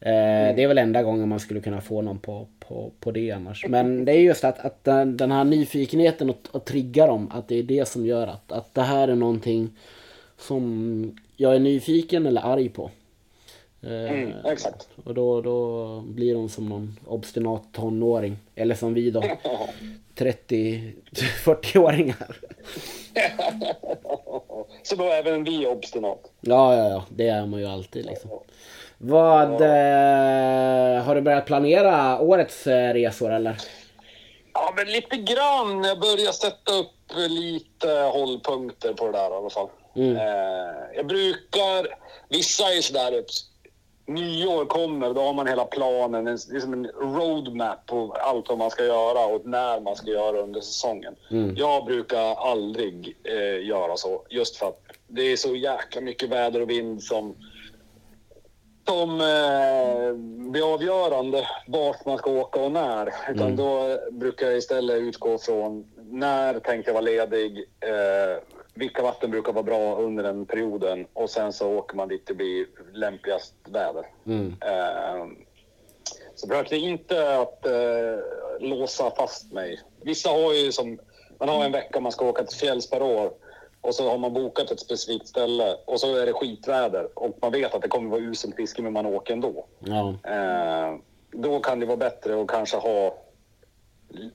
Eh, Det är väl enda gången man skulle kunna få någon på, på, på det annars. Men det är just att, att den, den här nyfikenheten att, att trigga dem, att det är det som gör att, att det här är någonting som jag är nyfiken eller arg på. Eh, Mm, exakt. Och då, då blir de som någon obstinat tonåring. Eller som vi då. 30-40-åringar. Så då är även vi obstinat. Ja, ja, ja. Det är man ju alltid liksom. Vad... Eh, har du börjat planera årets eh, resor eller? Ja, men lite grann. Jag börjar sätta upp lite hållpunkter på det där i alla fall. Mm. Eh, jag brukar... Vissa är sådär att nyår kommer, då har man hela planen. En, liksom en roadmap på allt vad man ska göra och när man ska göra under säsongen. Mm. Jag brukar aldrig eh, göra så, just för att det är så jäkla mycket väder och vind som som eh, blir avgörande vart man ska åka och när. Utan Mm. då brukar jag istället utgå från när tänkte jag vara ledig, eh, vilka vatten brukar vara bra under den perioden och sen så åker man dit det blir lämpligast väder. Mm. Eh, så försökte inte att eh, låsa fast mig. Vissa har ju som, man har en vecka man ska åka till fjälls per år och så har man bokat ett specifikt ställe och så är det skitväder och man vet att det kommer vara uselt fiske men man åker ändå. Ja. Eh, då kan det vara bättre att kanske ha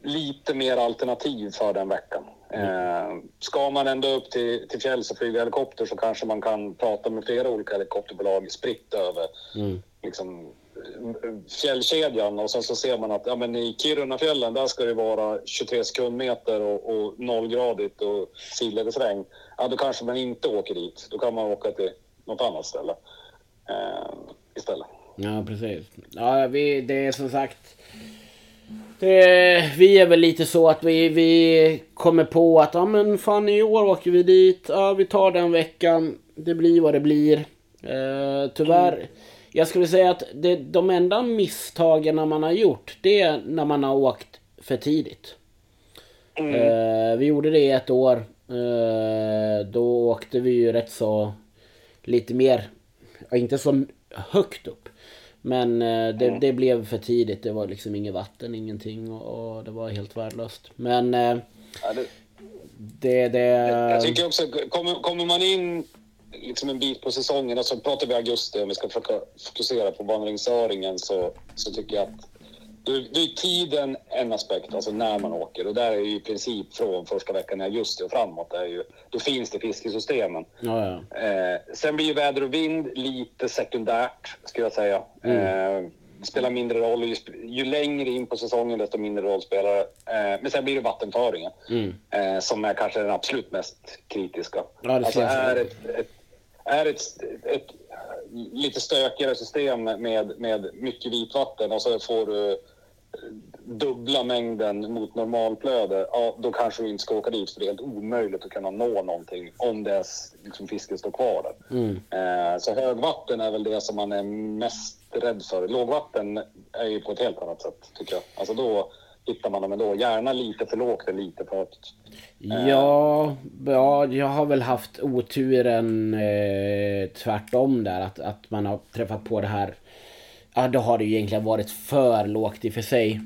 lite mer alternativ för den veckan. Eh, ska man ändå upp till, till fjälls och flyga helikopter så kanske man kan prata med flera olika helikopterbolag spritt över Mm. liksom, fjällkedjan och sen så ser man att ja, men i Kirunafjällen där ska det vara 23 sekundmeter och, och nollgradigt och silledesregn. Ja, då kanske man inte åker dit. Då kan man åka till något annat ställe eh, istället. Ja, precis. Ja, vi, det är som sagt... Det, vi är väl lite så att vi, vi kommer på att ja men fan i år åker vi dit. Ja, vi tar den veckan. Det blir vad det blir. Eh, tyvärr. Jag skulle säga att det, de enda misstagen man har gjort det är när man har åkt för tidigt. Eh, vi gjorde det ett år. Eh, då åkte vi ju rätt så lite mer, inte så högt upp. Men eh, det, det blev för tidigt. Det var liksom inget vatten, ingenting och, och det var helt värdelöst. Men eh, Ja, det, det, det... Jag tycker också, kommer, kommer man in liksom en bit på säsongen och så pratar vi augusti om vi ska försöka fokusera på vandringsöringen så, så tycker jag att då, är tiden en aspekt, alltså när man åker. Och där är ju i princip från första veckan i augusti och framåt. Är ju, då finns det fisk i systemen. Ja, ja. Eh, sen blir ju väder och vind lite sekundärt, skulle jag säga. Eh, det spelar mindre roll. Ju, ju längre in på säsongen, desto mindre roll spelar det. Eh, men sen blir det vattenföringen, Mm. eh, som är kanske den absolut mest kritiska. Ja, det alltså är ett, ett, är ett, ett lite stökigare system med, med mycket vitvatten och så får du eh, dubbla mängden mot normalflöde, ja, då kanske du inte ska åka dit för det är helt omöjligt att kunna nå någonting om det är liksom, fisken står kvar där. Mm. Eh, så högvatten är väl det som man är mest rädd för. Lågvatten är ju på ett helt annat sätt tycker jag. Alltså då hittar man dem ändå. Gärna lite för lågt eller lite för högt. Ja, ja, jag har väl haft oturen eh, tvärtom där. Att, att man har träffat på det här. Ja, då har det ju egentligen varit för lågt i och för sig.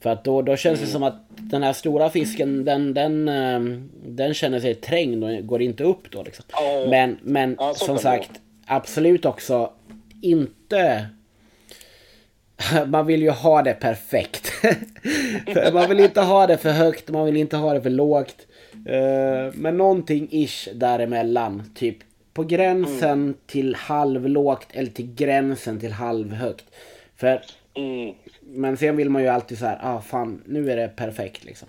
För att då, då känns det som att den här stora fisken den, den, eh, den känner sig trängd och går inte upp då liksom. Ja. Men, men Ja, som sagt, absolut också inte man vill ju ha det perfekt. Man vill inte ha det för högt, man vill inte ha det för lågt. Eh, Men någonting ish däremellan. Typ på gränsen till halvlågt eller till gränsen till halvhögt. För, Mm. men sen vill man ju alltid så här, ah fan nu är det perfekt liksom.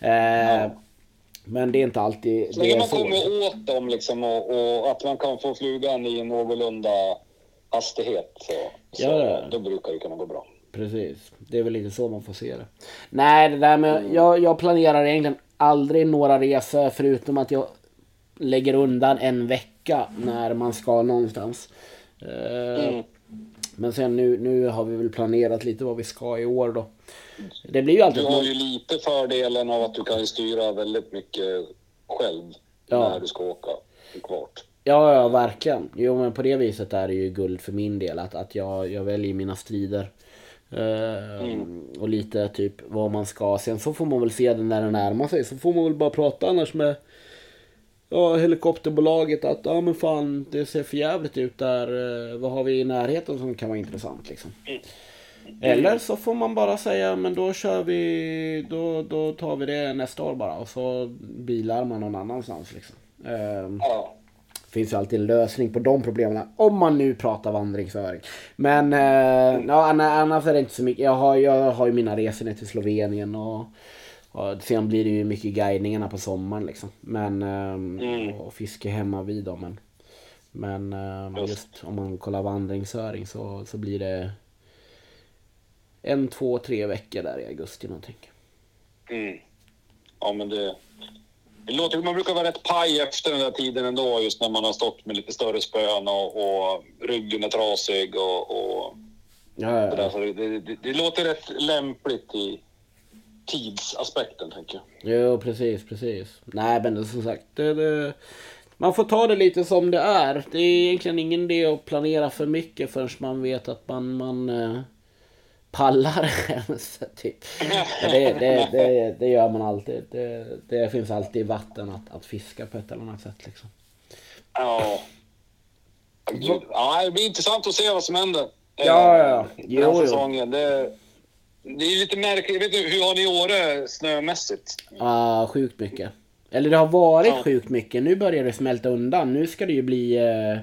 Eh, Men det är inte alltid Så det är man så. kommer åt dem liksom och, och att man kan få flugan i någorlunda hastighet så, så Ja, ja. då brukar det kunna gå bra. Precis. Det är väl lite så man får se det. Nej, det där med... Jag, jag planerar egentligen aldrig några resor förutom att jag lägger undan en vecka när man ska någonstans. Eh, Mm. Men sen nu, nu har vi väl planerat lite vad vi ska i år då. Det blir ju alltid... Du har ju lite fördelen av att du kan styra väldigt mycket själv Ja. när du ska åka kvart. Ja, ja, verkligen. Jo, men på det viset är det ju guld för min del. Att, att jag, jag väljer mina strider. Eh, Och lite typ vad man ska. Sen så får man väl se det när det närmar sig. Så får man väl bara prata annars med ja, helikopterbolaget att ja men fan det ser för jävligt ut där. eh, Vad har vi i närheten som kan vara intressant liksom. Eller så får man bara säga men då kör vi, då, då tar vi det nästa år bara och så bilar man någon annanstans liksom. Ehm, Ja. finns ju alltid en lösning på de problemen. Om man nu pratar vandringsöring. Men eh, ja, anna- annars är det inte så mycket. Jag har, jag har ju mina resor ner till Slovenien och, och sen blir det ju mycket guidningarna på sommaren liksom. Men eh, och fiske hemma vid dem. Men, men eh, Just. just om man kollar vandringsöring så, så blir det en, två, tre veckor där i augusti någonting. Mm. Ja, men det... det låter, man brukar vara rätt paj efter den där tiden ändå, just när man har stått med lite större spön och, och ryggen är trasig och, och Ja, ja, det där. Så det, det, det låter rätt lämpligt i tidsaspekten, tänker jag. Jo, precis, precis. Nej, men det, som sagt, det, det, man får ta det lite som det är. Det är egentligen ingen idé att planera för mycket förrän man vet att man, man eh, pallar ens. Typ. Det, det, det, det gör man alltid. Det, finns alltid vatten att, att fiska på ett eller annat sätt. Liksom. Ja. Ja, det blir intressant att se vad som händer. Ja, ja. eh, Jo, jo. säsongen. Det, det är lite märkligt. Vet inte, hur har ni Åre snömässigt? Ah, sjukt mycket. Eller det har varit Ja. sjukt mycket. Nu börjar det smälta undan. Nu ska det ju bli... Eh,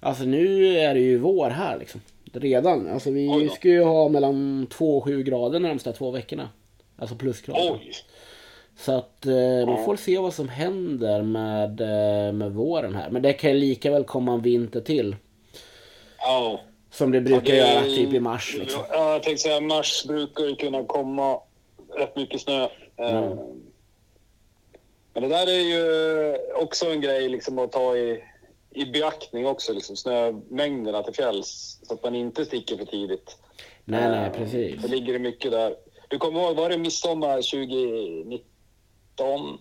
alltså nu är det ju vår här liksom. Redan. Alltså vi ska ju ha mellan 2 och 7 grader de närmsta två veckorna. Alltså plusgrader. Oj! Så att eh, man får se vad som händer med, eh, med våren här. Men det kan ju lika väl komma en vinter till. Ja. Som det brukar det- göra typ i mars liksom. Ja, jag tänkte säga mars brukar ju kunna komma rätt mycket snö. Eh, Mm. Men det där är ju också en grej liksom att ta i, i beaktning också, liksom snömängderna till fjälls. Så att man inte sticker för tidigt. Nej, nej, Eh, precis. Det ligger det mycket där. Du kommer ihåg, var det midsommar 2019?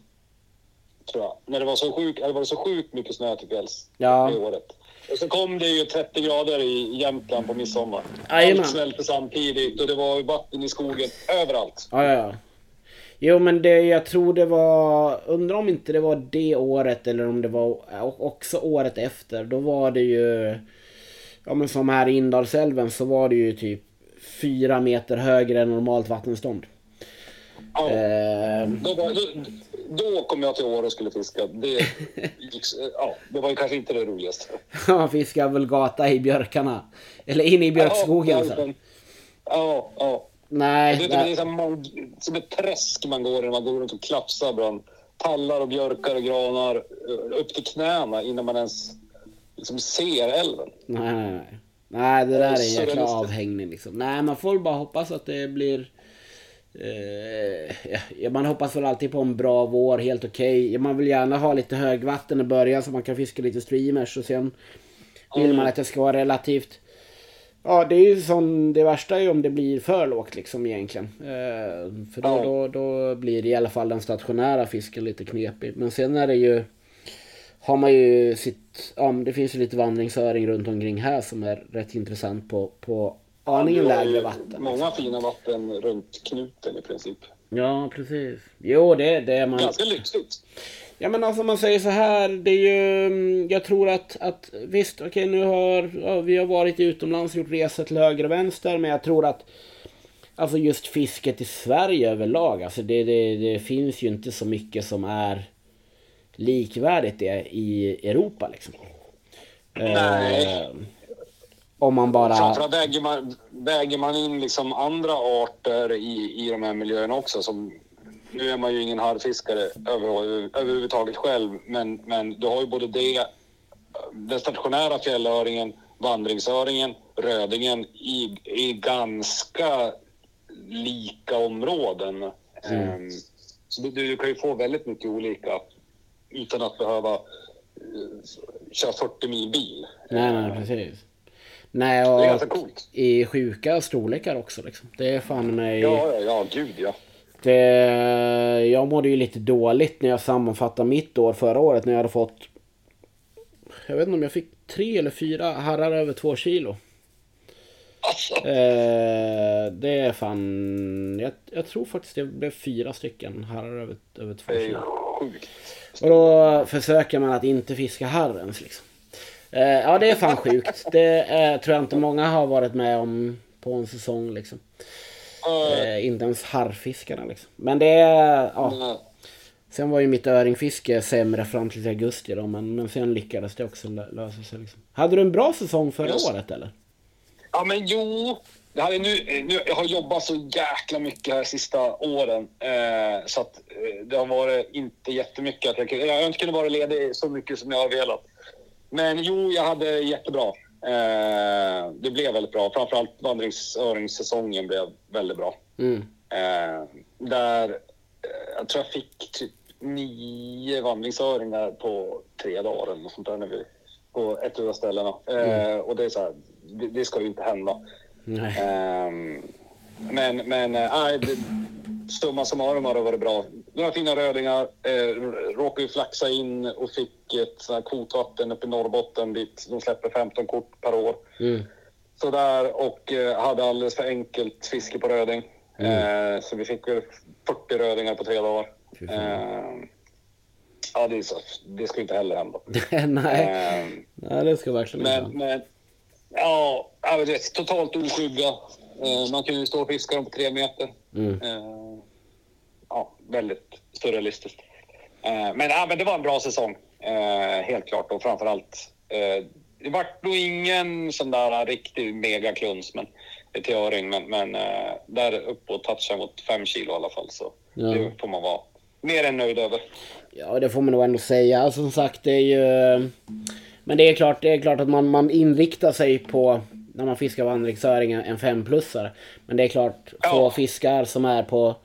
Tror jag. När det var så sjukt, var det så sjukt mycket snö till fjälls Ja. det året. Och så kom det ju 30 grader i Jämtland på midsommar. Jajamän. Allt smälte samtidigt och det var vatten i skogen överallt. Ja, ja. Jo, men det, jag tror det var... Undrar om inte det var det året eller om det var också året efter. Då var det ju... Ja, men som här i Indalsälven så var det ju typ fyra meter högre än normalt vattenstånd. Ja, Eh, då, var, då, då kom jag till Åre och skulle fiska. Det, ja, det var ju kanske inte det roligaste. Han fiskade väl gata i björkarna. Eller inne i björkskogen. Ja, så. ja, ja, ja. Nej, Det, det, nej. är man, som ett träsk man går i när man går runt och klafsar bland tallar och björkar och granar eh, upp till knäna innan man ens liksom ser älven. Nej, nej, nej. Det där är en jäkla avhängning liksom. Nej, man får bara hoppas att det blir... Eh, man hoppas väl alltid på en bra vår, helt okej. Man vill gärna ha lite högvatten i början så man kan fiska lite streamers och sen vill man att det ska vara relativt... Ja, det är ju sån, det värsta är ju om det blir för lågt liksom egentligen. Eh, för då, Ja. då, då blir det i alla fall den stationära fisken lite knepig. Men sen är det ju... Har man ju sitt... Ja, det finns ju lite vandringsöring runt omkring här som är rätt intressant på, på aningen ju lägre vatten. Många fina vatten runt knuten i princip. Ja, precis. Jo, det, det är man... Ganska lyxigt. Ja men alltså man säger så här, det är ju... mm, Jag tror att, att visst, okej nu har ja, vi har varit utomlands och gjort resor till höger och vänster, men jag tror att Alltså just fisket i Sverige överlag, alltså det, det, det finns ju inte så mycket som är likvärdigt det i Europa liksom. Nej. Eh, om man bara... Framförallt väger man, väger man in liksom andra arter i, i de här miljöerna också. Som, nu är man ju ingen harrfiskare över, överhuvudtaget själv, men, men du har ju både det, den stationära fjällöringen, vandringsöringen, rödingen i, i ganska lika områden. Ehm, så du, du kan ju få väldigt mycket olika utan att behöva eh, köra 40 mil bil. Nej, nej, precis. Nej, Det är ganska och coolt. i sjuka storlekar också liksom. Det är fan mig... Ja, ja, ja, gud ja. Det, jag mådde ju lite dåligt när jag sammanfattade mitt år förra året när jag hade fått... Jag vet inte om jag fick tre eller fyra harrar över två kilo. Alltså, Eh, det är fan... Jag, jag tror faktiskt det blev fyra stycken harrar över, över två det är ju kilo. sjukt. Och då försöker man att inte fiska harrens liksom. Eh, ja det är fan sjukt. Det eh, tror jag inte många har varit med om på en säsong liksom. Eh, inte ens harrfiskarna liksom. Men det är, ja. Sen var ju mitt öringfiske sämre fram till augusti då, men, men sen lyckades det också lö- lösa sig liksom. Hade du en bra säsong förra Just. året eller? Ja, men jo. Det här är nu, nu, jag har jobbat så jäkla mycket här sista åren. Eh, så att eh, det har varit inte jättemycket. Att jag, jag har inte kunnat vara ledig så mycket som jag har velat. Men jo, jag hade jättebra. Eh, det blev väldigt bra. Framförallt vandringsöringssäsongen blev väldigt bra. Mm. Eh, där eh, jag tror jag fick typ nio vandringsöringar på tre dagar eller något sånt där när vi, på ett av ställena. Eh, och det är så här, det, det ska ju inte hända. Ehm, men men nej, det, summa summarum har det varit bra. Några fina rödingar. Eh, råkade ju flaxa in och fick ett sånt här kvotvatten uppe i Norrbotten dit de släpper 15 kort per år. Mm. Sådär och eh, hade alldeles för enkelt fiske på röding. Eh, så vi fick väl 40 rödingar på tre dagar. Eh, ja, det, är så, det ska inte heller hända. Nej. Eh, Nej, det ska verkligen men, inte. men ja, vet, totalt oskygga. Eh, man kunde ju stå och fiska dem på tre meter. Mm. Väldigt surrealistiskt. Eh, men, ja, men det var en bra säsong, eh, helt klart. Och framförallt, eh, det vart nog ingen sån där riktig megakluns men, till öring. Men, men där uppe och touchade mot fem kilo i alla fall. Så Ja. det får man vara mer än nöjd över. Ja, det får man nog ändå säga. Som sagt, det är ju... Men det är klart, det är klart att man, man inriktar sig på när man fiskar vandringsöring en femplussare. Men det är klart, få Ja. fiskar som är på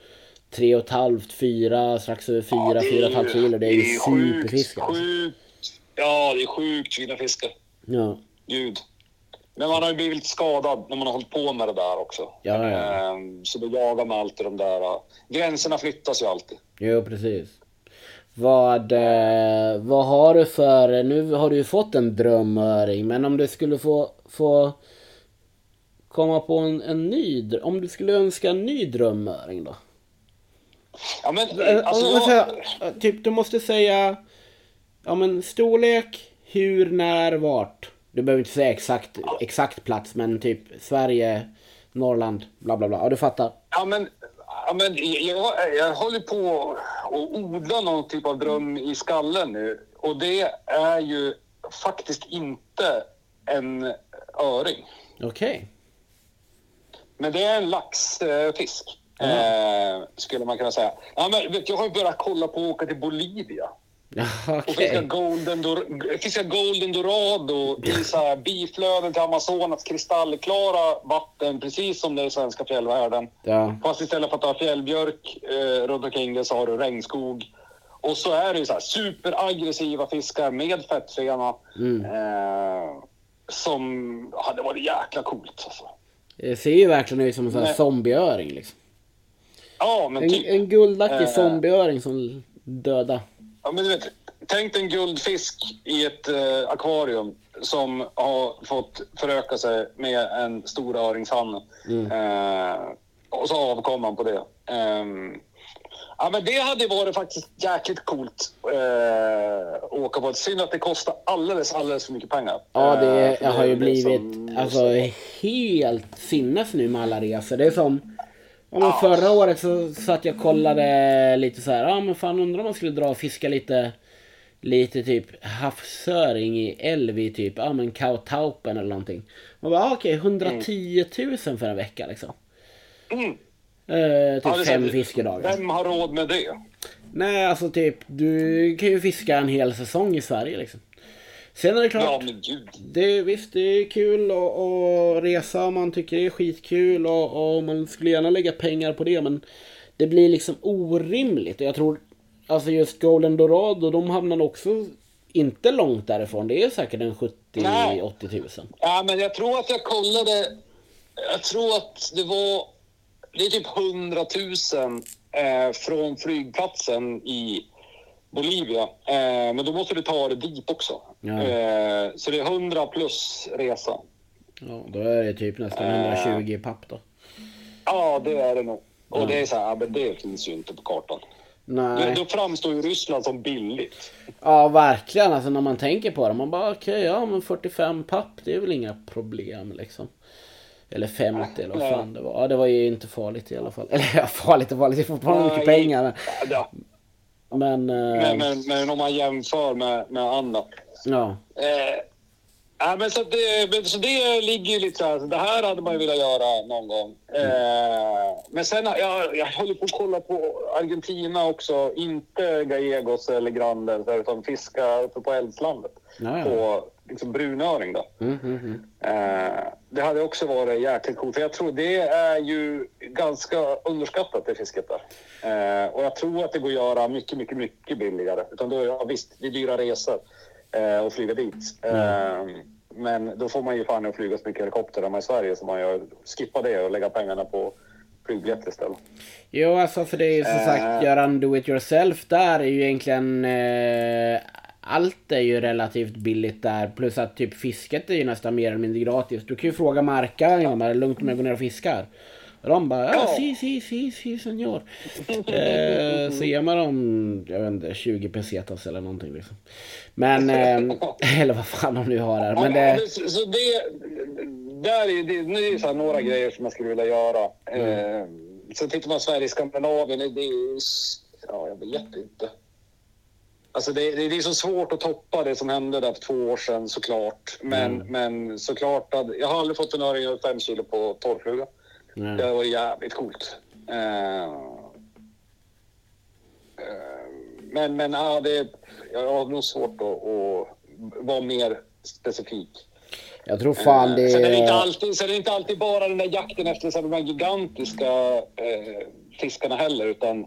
tre och ett halvt, fyra, strax över fyra, fyra och ett halvt kilo. Det är ju superfiskar. alltså. Sjukt, ja, det är sjukt fina fiskar. Ja. Gud. Men man har ju blivit skadad när man har hållit på med det där också. Ja, ja. Ehm, Så då jagar man alltid de där... Gränserna flyttas ju alltid. Jo, precis. Vad, eh, vad har du för... Nu har du ju fått en drömöring, men om du skulle få, få komma på en, en ny... Om du skulle önska en ny drömöring då? Ja, men Eh, alltså, man jag, säger, eh, typ, du måste säga... Ja men storlek, hur, när, vart. Du behöver inte säga exakt, exakt plats, men typ Sverige, Norrland, bla bla bla. Ja, du fattar. ja, men, ja, men jag, jag håller på att odla någon typ av dröm i skallen nu. Och det är ju faktiskt inte en öring. Okej. Men det är en laxfisk. Eh, skulle man kunna säga. Ja, men, vet, jag har ju börjat kolla på att åka till Bolivia. Ja, Och fiska golden, fiska golden dorado i så här biflöden till Amazonas kristallklara vatten, precis som det är i svenska fjällvärlden. Ja. Fast istället för att ha fjällbjörk eh, runt omkring det så har du regnskog. Och så är det ju så här superaggressiva fiskar med fettfena. Mm. Eh, som hade varit jäkla coolt alltså. Det ser ju verkligen ut som en sån här zombieöring liksom. Ja, men En, typ. en guldlackig Eh. zombieöring som döda. Ja, men du vet, tänk en guldfisk i ett eh, akvarium som har fått föröka sig med en stor öringshanne. Eh, och så avkom han på det. Ehm, ja, men det hade varit faktiskt jäkligt coolt eh, att åka på. Synd att det kostar alldeles, alldeles för mycket pengar. Ja, det Eh, för har ju det blivit som- alltså, helt sinnes nu med alla resor. Det är som... Ja, men förra året så satt jag och kollade lite så här. Ja men fan undrar om man skulle dra och fiska lite... Lite typ havsöring i Älvi typ. Ja men Kautaupen eller någonting. Man bara ah, okej 110 000 för en vecka liksom. Mm. Eh, typ Ja, fem fiskedagar. Vem har råd med det? Nej alltså typ du kan ju fiska en hel säsong i Sverige liksom. Sen är det klart. Ja, men gud. Det, visst, det är kul att, resa om man tycker det är skitkul och, och man skulle gärna lägga pengar på det men det blir liksom orimligt och jag tror alltså just Golden Dorado de hamnar också inte långt därifrån. Det är säkert en Nej. 70-80 tusen. Ja, men jag tror att jag kollade. Jag tror att det var... Det är typ 100 000 eh, från flygplatsen i Bolivia. Eh, men då måste du ta det dit också. Ja. Eh, så det är 100 plus resa. Ja, då är det typ nästan 120 papp då. Ja, det är det nog. Och Ja. det är så här, men det finns ju inte på kartan. Nej. Då, då framstår ju Ryssland som billigt. Ja, verkligen. Alltså när man tänker på det. Man bara okej, okay, ja men 45 papp, det är väl inga problem liksom. Eller 50 eller vad fan det var. Ja, det var ju inte farligt i alla fall. Eller ja, farligt och farligt, det är fortfarande mycket pengar. Men, Ja. Men, eh, Men, men, men om man jämför med, med annat. ja. Eh, ja, men så, det, så det ligger ju lite så här, det här hade man ju velat göra någon gång. Eh, men sen, jag, jag håller på att kolla på Argentina också. Inte Gallegos eller Grandes, utan fiska uppe på Eldslandet. På liksom, brunöring då. Mm, mm, mm. Eh, det hade också varit jäkligt coolt. För jag tror det är ju ganska underskattat det fisket där. Eh, och jag tror att det går att göra mycket, mycket, mycket billigare. Utan då, ja, visst, det är dyra resor eh, och flyga dit. Eh, men då får man ju fan att flyga så mycket helikopter hemma i Sverige så man gör, skippa det och lägga pengarna på flygbiljetter istället. Jo, alltså för det är ju som Eh. sagt, göra en do it yourself där är ju egentligen... Allt är ju relativt billigt där. Plus att typ fisket är ju nästan mer eller mindre gratis. Du kan ju fråga markägarna om det är lugnt om jag går ner och fiskar. Och de bara ja, si, si, si, si, senor. eh, så ger man dem, jag vet inte, 20 pesetas eller någonting liksom. Men, eh, eller vad fan de nu har där. Men det, så, så det, där är det, det är så här några grejer som jag skulle vilja göra. Eh, sen tittar man Sverige, Skandinavien, det är ja, jag vet inte. Alltså det, det, det är så svårt att toppa det som hände där för två år sedan såklart. Men, men såklart att jag har aldrig fått en öring över fem kilo på torrfluga. nej. Det var jävligt coolt. Eh, eh, men men ja, det, jag har nog svårt att, att vara mer specifik. Jag tror fan det Sen är det inte alltid, sen är inte alltid bara den där jakten efter så de här gigantiska eh, fiskarna heller, utan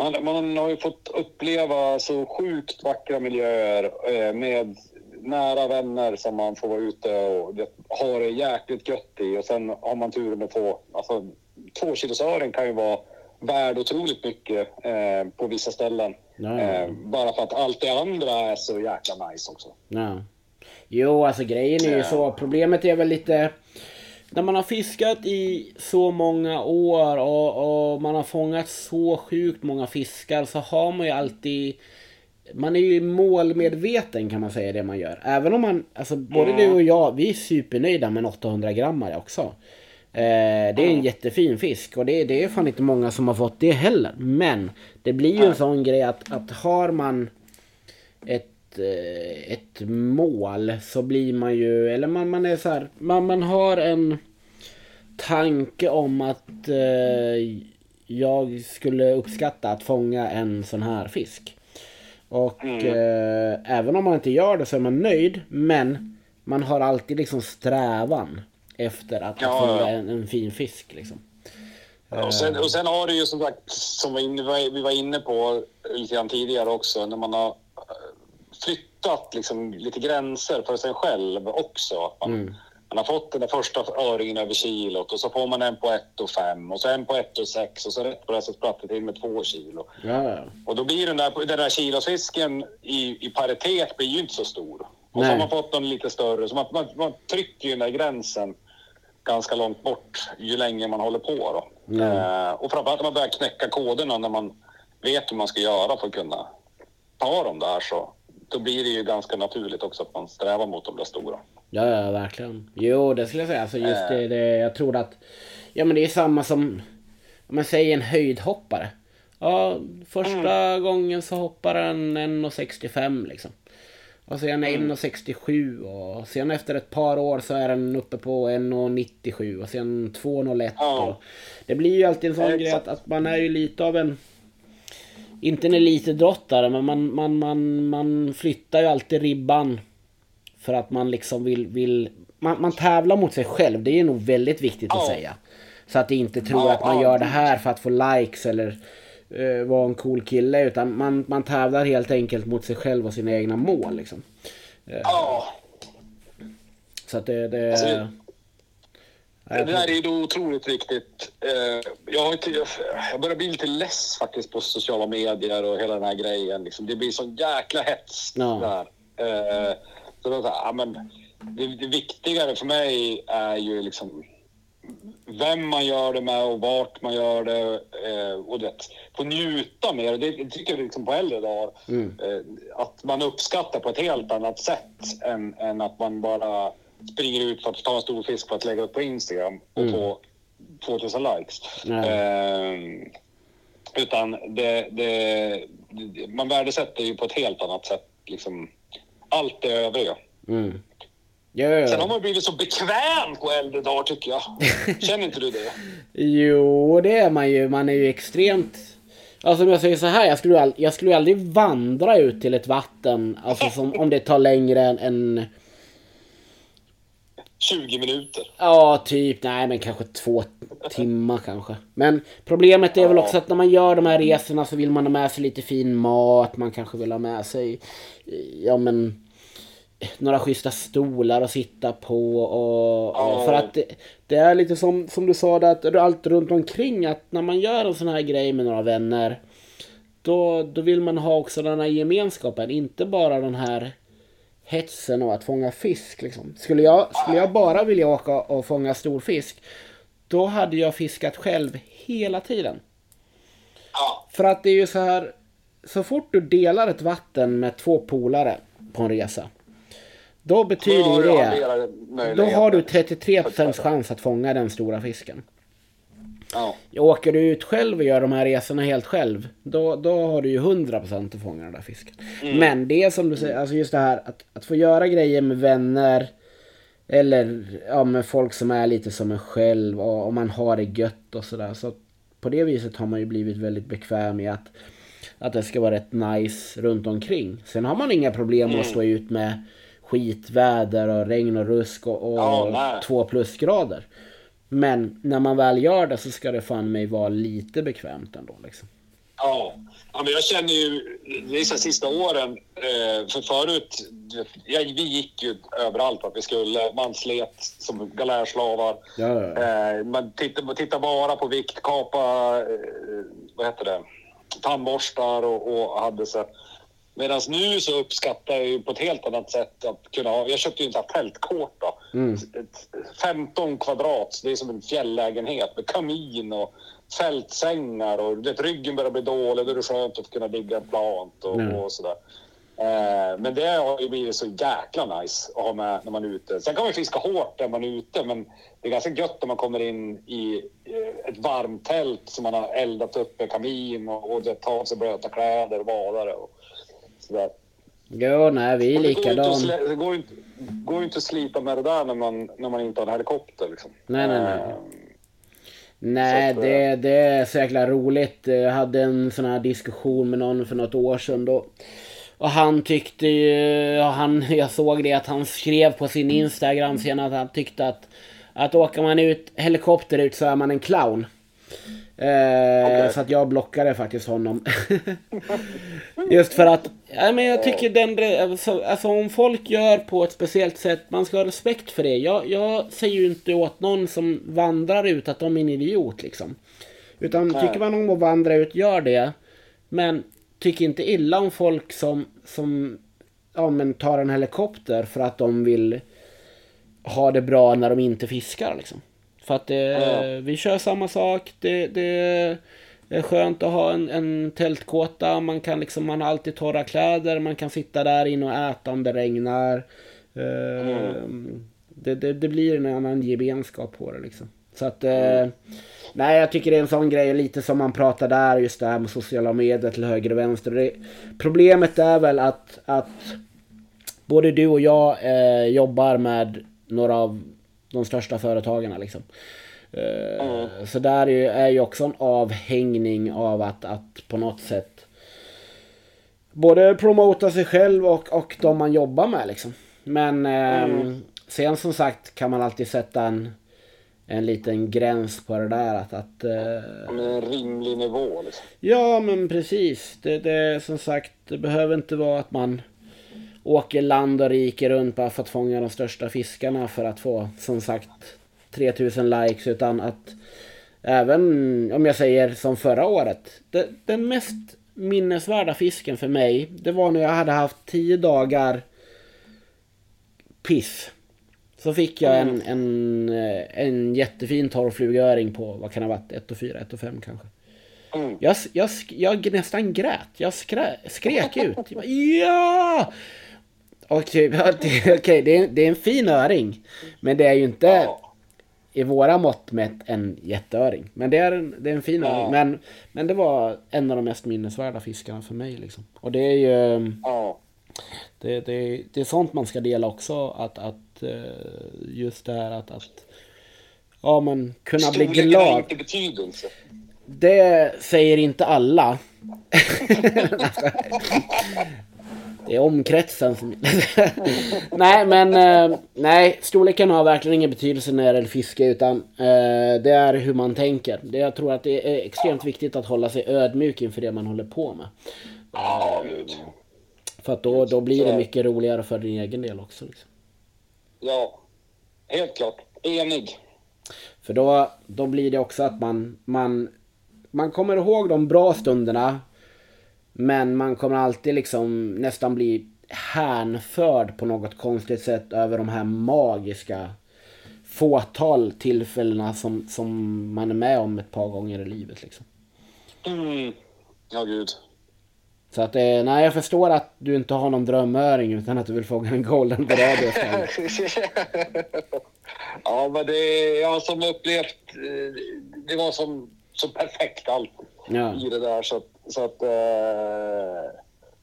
man, man har ju fått uppleva så sjukt vackra miljöer eh, med nära vänner som man får vara ute och det, ha det jäkligt gött i. Och sen har man turen att få, alltså två kilosöring kan ju vara värd otroligt mycket eh, på vissa ställen. Eh, bara för att allt det andra är så jäkla nice också. Ja. Jo, alltså grejen är ju så. Problemet är väl lite... När man har fiskat i så många år och, och man har fångat så sjukt många fiskar så har man ju alltid... Man är ju målmedveten kan man säga det man gör. Även om man, alltså både du och jag, vi är supernöjda med en 800 grammare också. Eh, det är en jättefin fisk och det, det är fan inte många som har fått det heller. Men det blir ju en sån grej att, att har man ett, ett mål så blir man ju, eller man, man är så här, man, man har en tanke om att eh, jag skulle uppskatta att fånga en sån här fisk. Och eh, även om man inte gör det så är man nöjd, men man har alltid liksom strävan efter att, Ja, fånga ja. en, en fin fisk liksom. Ja, Och sen, och sen har du ju som sagt, som vi var inne på lite grann tidigare också, när man har eh, flyttat liksom lite gränser för sig själv också. Man, man har fått den där första öringen över kilot och så får man en på 1 och 5 och så en på 1 och 6 och så rätt på det så spratt det till med 2 kilo. Ja. Och då blir den där, den där kilosfisken i, i paritet blir ju inte så stor. Och så Nej. har man fått den lite större, så man, man, man trycker ju den där gränsen ganska långt bort ju längre man håller på. Då. Mm. Eh, och framförallt när man börjar knäcka koderna när man vet hur man ska göra för att kunna ta dem där så då blir det ju ganska naturligt också att man strävar mot de där stora. Ja, ja, verkligen. Jo, det skulle jag säga. Alltså just det, det, jag tror att... Ja, men det är samma som... Om man säger en höjdhoppare. Ja, första gången så hoppar den 1,65 liksom. Och sen 1,67 och sen efter ett par år så är den uppe på 1,97 och sen 2,01. Ja. Det blir ju alltid en sån Exakt. grej att, att man är ju lite av en... Inte en elitidrottare men man, man, man, man flyttar ju alltid ribban för att man liksom vill... vill man, man tävlar mot sig själv. Det är nog väldigt viktigt att säga. Så att inte tror att man gör det här för att få likes eller uh, vara en cool kille. Utan man, man tävlar helt enkelt mot sig själv och sina egna mål. Liksom. Ja, Så att det... det Alltså, det där är ju otroligt viktigt. Eh, Jag, har inte, jag börjar bli lite less faktiskt på sociala medier och hela den här grejen. Liksom. Det blir sån jäkla hets Ja. där. Eh, Så då, så här, men det, det viktigare för mig är ju liksom vem man gör det med och vart man gör det. Eh, och det, få njuta mer. Det, det tycker jag liksom på äldre dagar. Mm. Att man uppskattar på ett helt annat sätt än, än att man bara springer ut för att ta en stor fisk för att lägga upp på Instagram och Mm. få 2000 likes. Eh, utan det, det, man värdesätter ju på ett helt annat sätt liksom allt det övriga. Mm. Ja, Sen har ja. man blivit så bekväm på äldre dagar tycker jag. Känner inte du det? Jo, det är man ju. Man är ju extremt... Alltså om jag säger så här, jag skulle, all, jag skulle aldrig vandra ut till ett vatten, alltså som, om det tar längre än, än 20 minuter. Ja, typ. Nej, men kanske två timmar kanske. Men problemet är väl Ja. också att när man gör de här resorna så vill man ha med sig lite fin mat. Man kanske vill ha med sig, ja men, några schyssta stolar att sitta på. Och, och Ja. för att det, det är lite som, som du sa, där, att allt runt omkring. Att när man gör en sån här grej med några vänner. Då, då vill man ha också den här gemenskapen. Inte bara den här hetsen och att fånga fisk. Liksom. Skulle, jag, skulle jag bara vilja åka och fånga stor fisk, då hade jag fiskat själv hela tiden. För att det är ju så här, så fort du delar ett vatten med två polare på en resa, då betyder ju det, då har du 33% chans att fånga den stora fisken. Ja. Åker du ut själv och gör de här resorna helt själv, då, då har du ju 100% att fånga den där fisken. Men det som du säger, alltså just det här att, att få göra grejer med vänner eller ja, med folk som är lite som en själv och, och man har det gött och sådär. Så på det viset har man ju blivit väldigt bekväm i att, att det ska vara rätt nice runt omkring. Sen har man inga problem med att stå ut med skitväder och regn och rusk och, och Ja, två plusgrader. Men när man väl gör det så ska det fan mig vara lite bekvämt ändå liksom. Ja. ja, men jag känner ju, här sista åren, eh, för förut, ja, vi gick ju överallt vart vi skulle. Man slet som galärslavar. Ja, ja. Eh, man tittar, tittar bara på vikt, kapa, eh, vad heter det, tandborstar och, och hade så. Medan nu så uppskattar jag ju på ett helt annat sätt att kunna ha, jag köpte ju en sån här tältkåta. Mm. Ett 15 kvadrat, det är som en fjällägenhet med kamin och fältsängar och vet, ryggen börjar bli dålig, då är det skönt att kunna ligga plant och, Mm. och sådär. Eh, men det har ju blivit så jäkla nice att ha med när man är ute. Sen kan man fiska hårt när man är ute, men det är ganska gött när man kommer in i eh, ett varmt tält som man har eldat upp med kamin och, och det tar av sig blöta kläder och badare och sådär. Jo, nej, vi är Och det går ju inte går inte, att slita med det där när man, när man inte har en helikopter. Liksom. Nej, nej, nej. Eh, Nej, Så att, det, det är så jäkla roligt. Jag hade en sån här diskussion med någon för något år sedan då. Och han tyckte ju, han, jag såg det att han skrev på sin Instagram sen att han tyckte att att åker man ut helikopter ut så är man en clown. Eh, Okej. Så att jag blockade faktiskt honom. Just för att, ja, men jag tycker den, alltså, alltså om folk gör på ett speciellt sätt, man ska ha respekt för det. Jag, jag säger ju inte åt någon som vandrar ut att de är en idiot liksom. Utan Nej. tycker man om att vandra ut, gör det. Men tycker inte illa om folk som, som ja, men tar en helikopter för att de vill ha det bra när de inte fiskar liksom. För att det, Ja. vi kör samma sak. Det, det är skönt att ha en, en tältkåta. Man kan liksom, man har alltid torra kläder. Man kan sitta där inne och äta om det regnar. Eh, det, det, det blir en annan gemenskap på det liksom. Så att, eh, nej jag tycker det är en sån grej, lite som man pratar där, just det här med sociala medier till höger och vänster. Det, problemet är väl att, att både du och jag eh, jobbar med några av de största företagarna liksom. Eh, Mm. Så där är ju, är ju också en avhängning av att, att på något sätt både promota sig själv och, och de man jobbar med liksom. Men eh, sen som sagt kan man alltid sätta en, en liten gräns på det där att, att eh, med en rimlig nivå. Liksom. Ja men precis. Det, det som sagt, det behöver inte vara att man åker land och rike runt bara för att fånga de största fiskarna för att få som sagt 3000 likes utan att även om jag säger som förra året. Det, den mest minnesvärda fisken för mig det var när jag hade haft 10 dagar piss. Så fick jag en, en, eh, en jättefin torrflugöring på, vad kan det ha varit, 1 och 4, 1 och 5 kanske. Mm. Jag, jag, jag nästan grät. Jag skrä, skrek ut. Jag bara, ja! Typ, ja, det, okej, det, är, det är en fin öring. Men det är ju inte Ja. i våra mått mätt en jätteöring. Men det är en, det är en fin Ja. öring. Men, men det var en av de mest minnesvärda fiskarna för mig. Liksom. Och det är ju... Ja. Det, det, det är sånt man ska dela också. Att, att eh, just det här att, att ja, men kunna bli Storleken har glad. inte betydelse. Det säger inte alla. det är omkretsen som... nej, men eh, nej, storleken har verkligen ingen betydelse när det gäller fiske utan eh, det är hur man tänker. Det, jag tror att det är extremt viktigt att hålla sig ödmjuk inför det man håller på med. Ja, gud. För att då, då blir det mycket roligare för din egen del också. Liksom. Ja. Helt klart. Enig. För då, då blir det också att man, man, man kommer ihåg de bra stunderna. Men man kommer alltid liksom nästan bli hänförd på något konstigt sätt över de här magiska fåtal tillfällena som, som man är med om ett par gånger i livet. Liksom. Mm. Ja, gud. Så att eh, nej, jag förstår att du inte har någon drömöring utan att du vill fånga en golden dorado istället. ja, men det jag har som upplevt, eh, det var som så perfekt allt Ja. i det där så att, så att eh,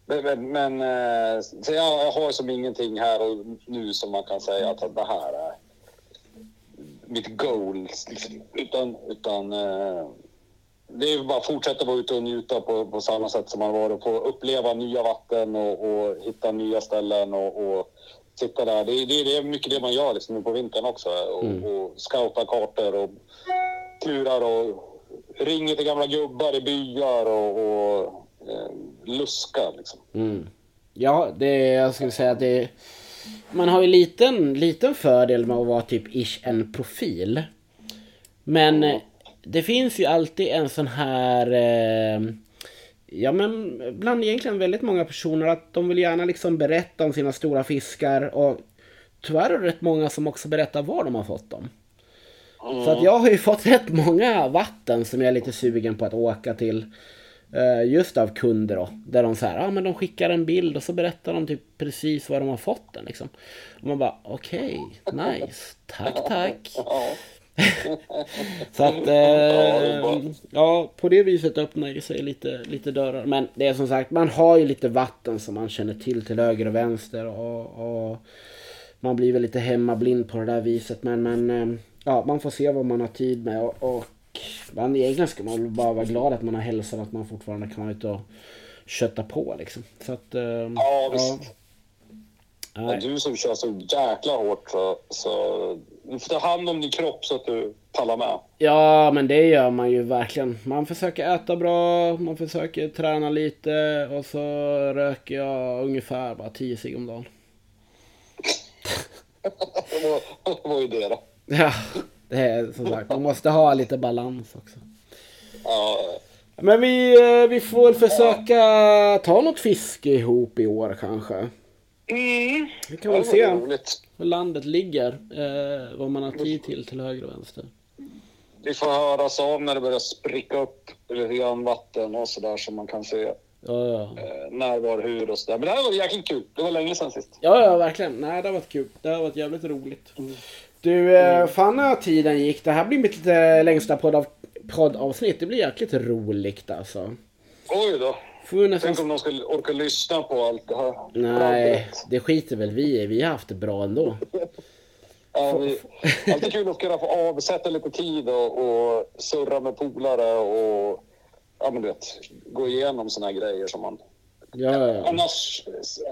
men, men, eh, så jag, jag har som ingenting här och nu som man kan säga att det här är mitt goal. Liksom. Utan, utan eh, det är bara att fortsätta vara ute och njuta på, på samma sätt som man varit få uppleva nya vatten och, och hitta nya ställen och, och sitta där. Det, är- det, det är mycket det man gör liksom nu på vintern också och, och scouta kartor och klurar och ringer till gamla gubbar i byar och, och eh, luskar liksom. Mm. Ja, det jag skulle säga att det Man har ju liten, liten fördel med att vara typ ish en profil. Men eh, det finns ju alltid en sån här... Eh, ja men bland egentligen väldigt många personer att de vill gärna liksom berätta om sina stora fiskar och tyvärr är det rätt många som också berättar var de har fått dem. Så att jag har ju fått rätt många vatten som jag är lite sugen på att åka till. eh, Just av kunder då. Där de säger, ja men de skickar en bild och så berättar de typ precis var de har fått den liksom. Och man bara, okej, nice, tack tack. Så att, eh, ja på det viset öppnar det sig lite, lite dörrar. Men det är som sagt, man har ju lite vatten som man känner till till höger och vänster. Och, och man blir väl lite hemmablind på det där viset. Men, men eh, ja, man får se vad man har tid med. Och, och man, egentligen ska man bara vara glad att man har hälsan, att man fortfarande kan vara ute och kötta på liksom. Så att, eh, Ja, visst. nej. Men du som kör så jäkla hårt så, så du får ta hand om din kropp så att du pallar med. Ja, men det gör man ju verkligen. Man försöker äta bra, man försöker träna lite och så röker jag ungefär bara 10 cigg om dagen. Det var ju det då. Ja, det är som sagt, man måste ha lite balans också. Ja, Men vi, eh, vi får väl försöka ta något fiske ihop i år kanske. mm. Vi kan väl se roligt. hur landet ligger, eh, vad man har tid till till höger och vänster. Vi får höras av när det börjar spricka upp lite grann vatten och sådär som man kan se Ja, ja. eh, när, var, hur och sådär. Men det här var jäkligt kul. Det var länge sedan sist. Ja, ja, verkligen. Nej, det har varit kul. Det har varit jävligt roligt. Du, eh, fan när tiden gick. Det här blir mitt lite längsta poddav poddavsnitt. Det blir jäkligt roligt alltså. Oj då. Får nästan... Tänk om de skulle orka lyssna på allt det här. Nej, det skiter väl vi i. Vi har haft det bra ändå. Ja, vi, alltid kul att kunna få avsätta lite tid och, och surra med polare och ja, men du vet, gå igenom såna här grejer som man Ja, ja, annars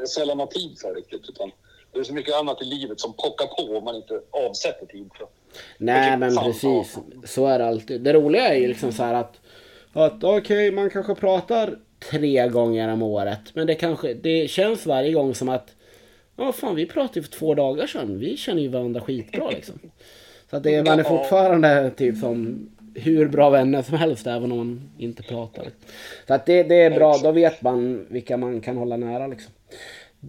sällan har tid för riktigt. Utan det är så mycket annat i livet som pockar på om man inte avsätter tid för. Nej, men precis. Så är det alltid. Det roliga är ju liksom så här att... Att okej, man kanske pratar tre gånger om året. Men det kanske... Det känns varje gång som att... Ja, fan, vi pratade ju för två dagar sedan. Vi känner ju varandra skitbra liksom. Så att det, man är fortfarande typ som hur bra vänner som helst även om man inte pratar. Så att det, det är bra, då vet man vilka man kan hålla nära liksom.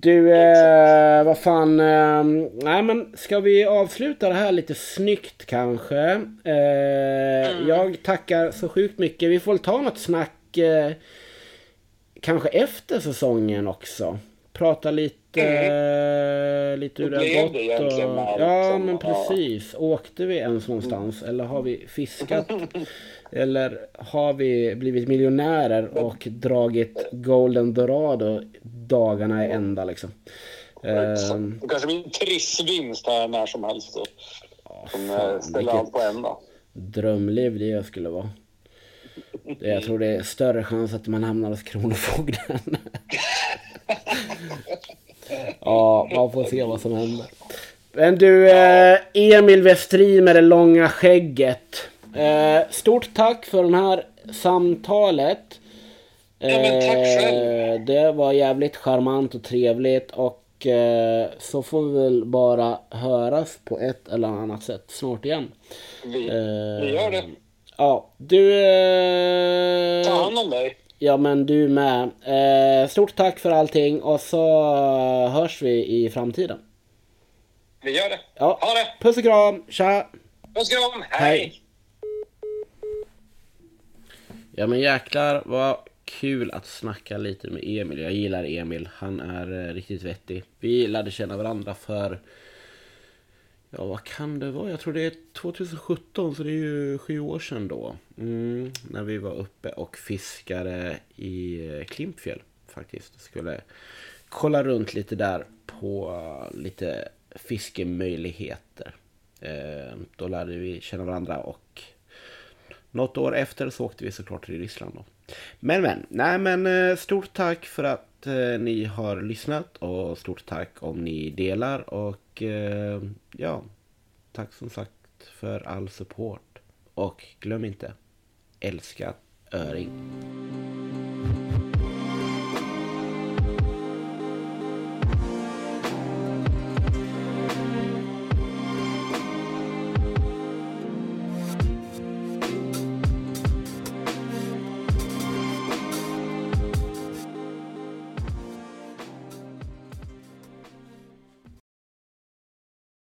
Du, eh, vad fan. Eh, nej men ska vi avsluta det här lite snyggt kanske? Eh, mm. Jag tackar så sjukt mycket. Vi får väl ta något snack. Eh, kanske efter säsongen också. Prata lite, mm. lite hur det har gått. Och, ja men precis. Åkte vi ens någonstans? Eller har vi fiskat? Eller har vi blivit miljonärer och dragit Golden Dorado dagarna i ända liksom? Um, det kanske blir en trissvinst här när som helst. Då. Som fan, ställer allt på ända. Drömliv det skulle vara. Jag tror det är större chans att man hamnar hos Kronofogden. ja, man får se vad som händer. Men du, eh, Emil Westrin med det långa skägget. Eh, stort tack för det här samtalet. Eh, ja, men tack eh, själv. Det var jävligt charmant och trevligt och eh, så får vi väl bara höras på ett eller annat sätt snart igen. Vi, vi gör det. Ja, du... Ta hand om dig. Ja men du med. stort tack för allting och så hörs vi i framtiden. Vi gör det. Ja. Ha det. Puss och kram. Tja. Puss och kram. Hej. Hej. Ja men jäklar vad kul att snacka lite med Emil. Jag gillar Emil. Han är eh, riktigt vettig. Vi lärde känna varandra för... Ja vad kan det vara? Jag tror det är 2017 så det är ju sju år sedan då. Mm, när vi var uppe och fiskade i eh, Klimpfjäll faktiskt. Skulle kolla runt lite där på uh, lite fiskemöjligheter. Eh, då lärde vi känna varandra och något år efter så åkte vi såklart till Ryssland då. Men men, nej men eh, stort tack för att eh, ni har lyssnat och stort tack om ni delar och eh, ja, tack som sagt för all support. Och glöm inte, älska öring.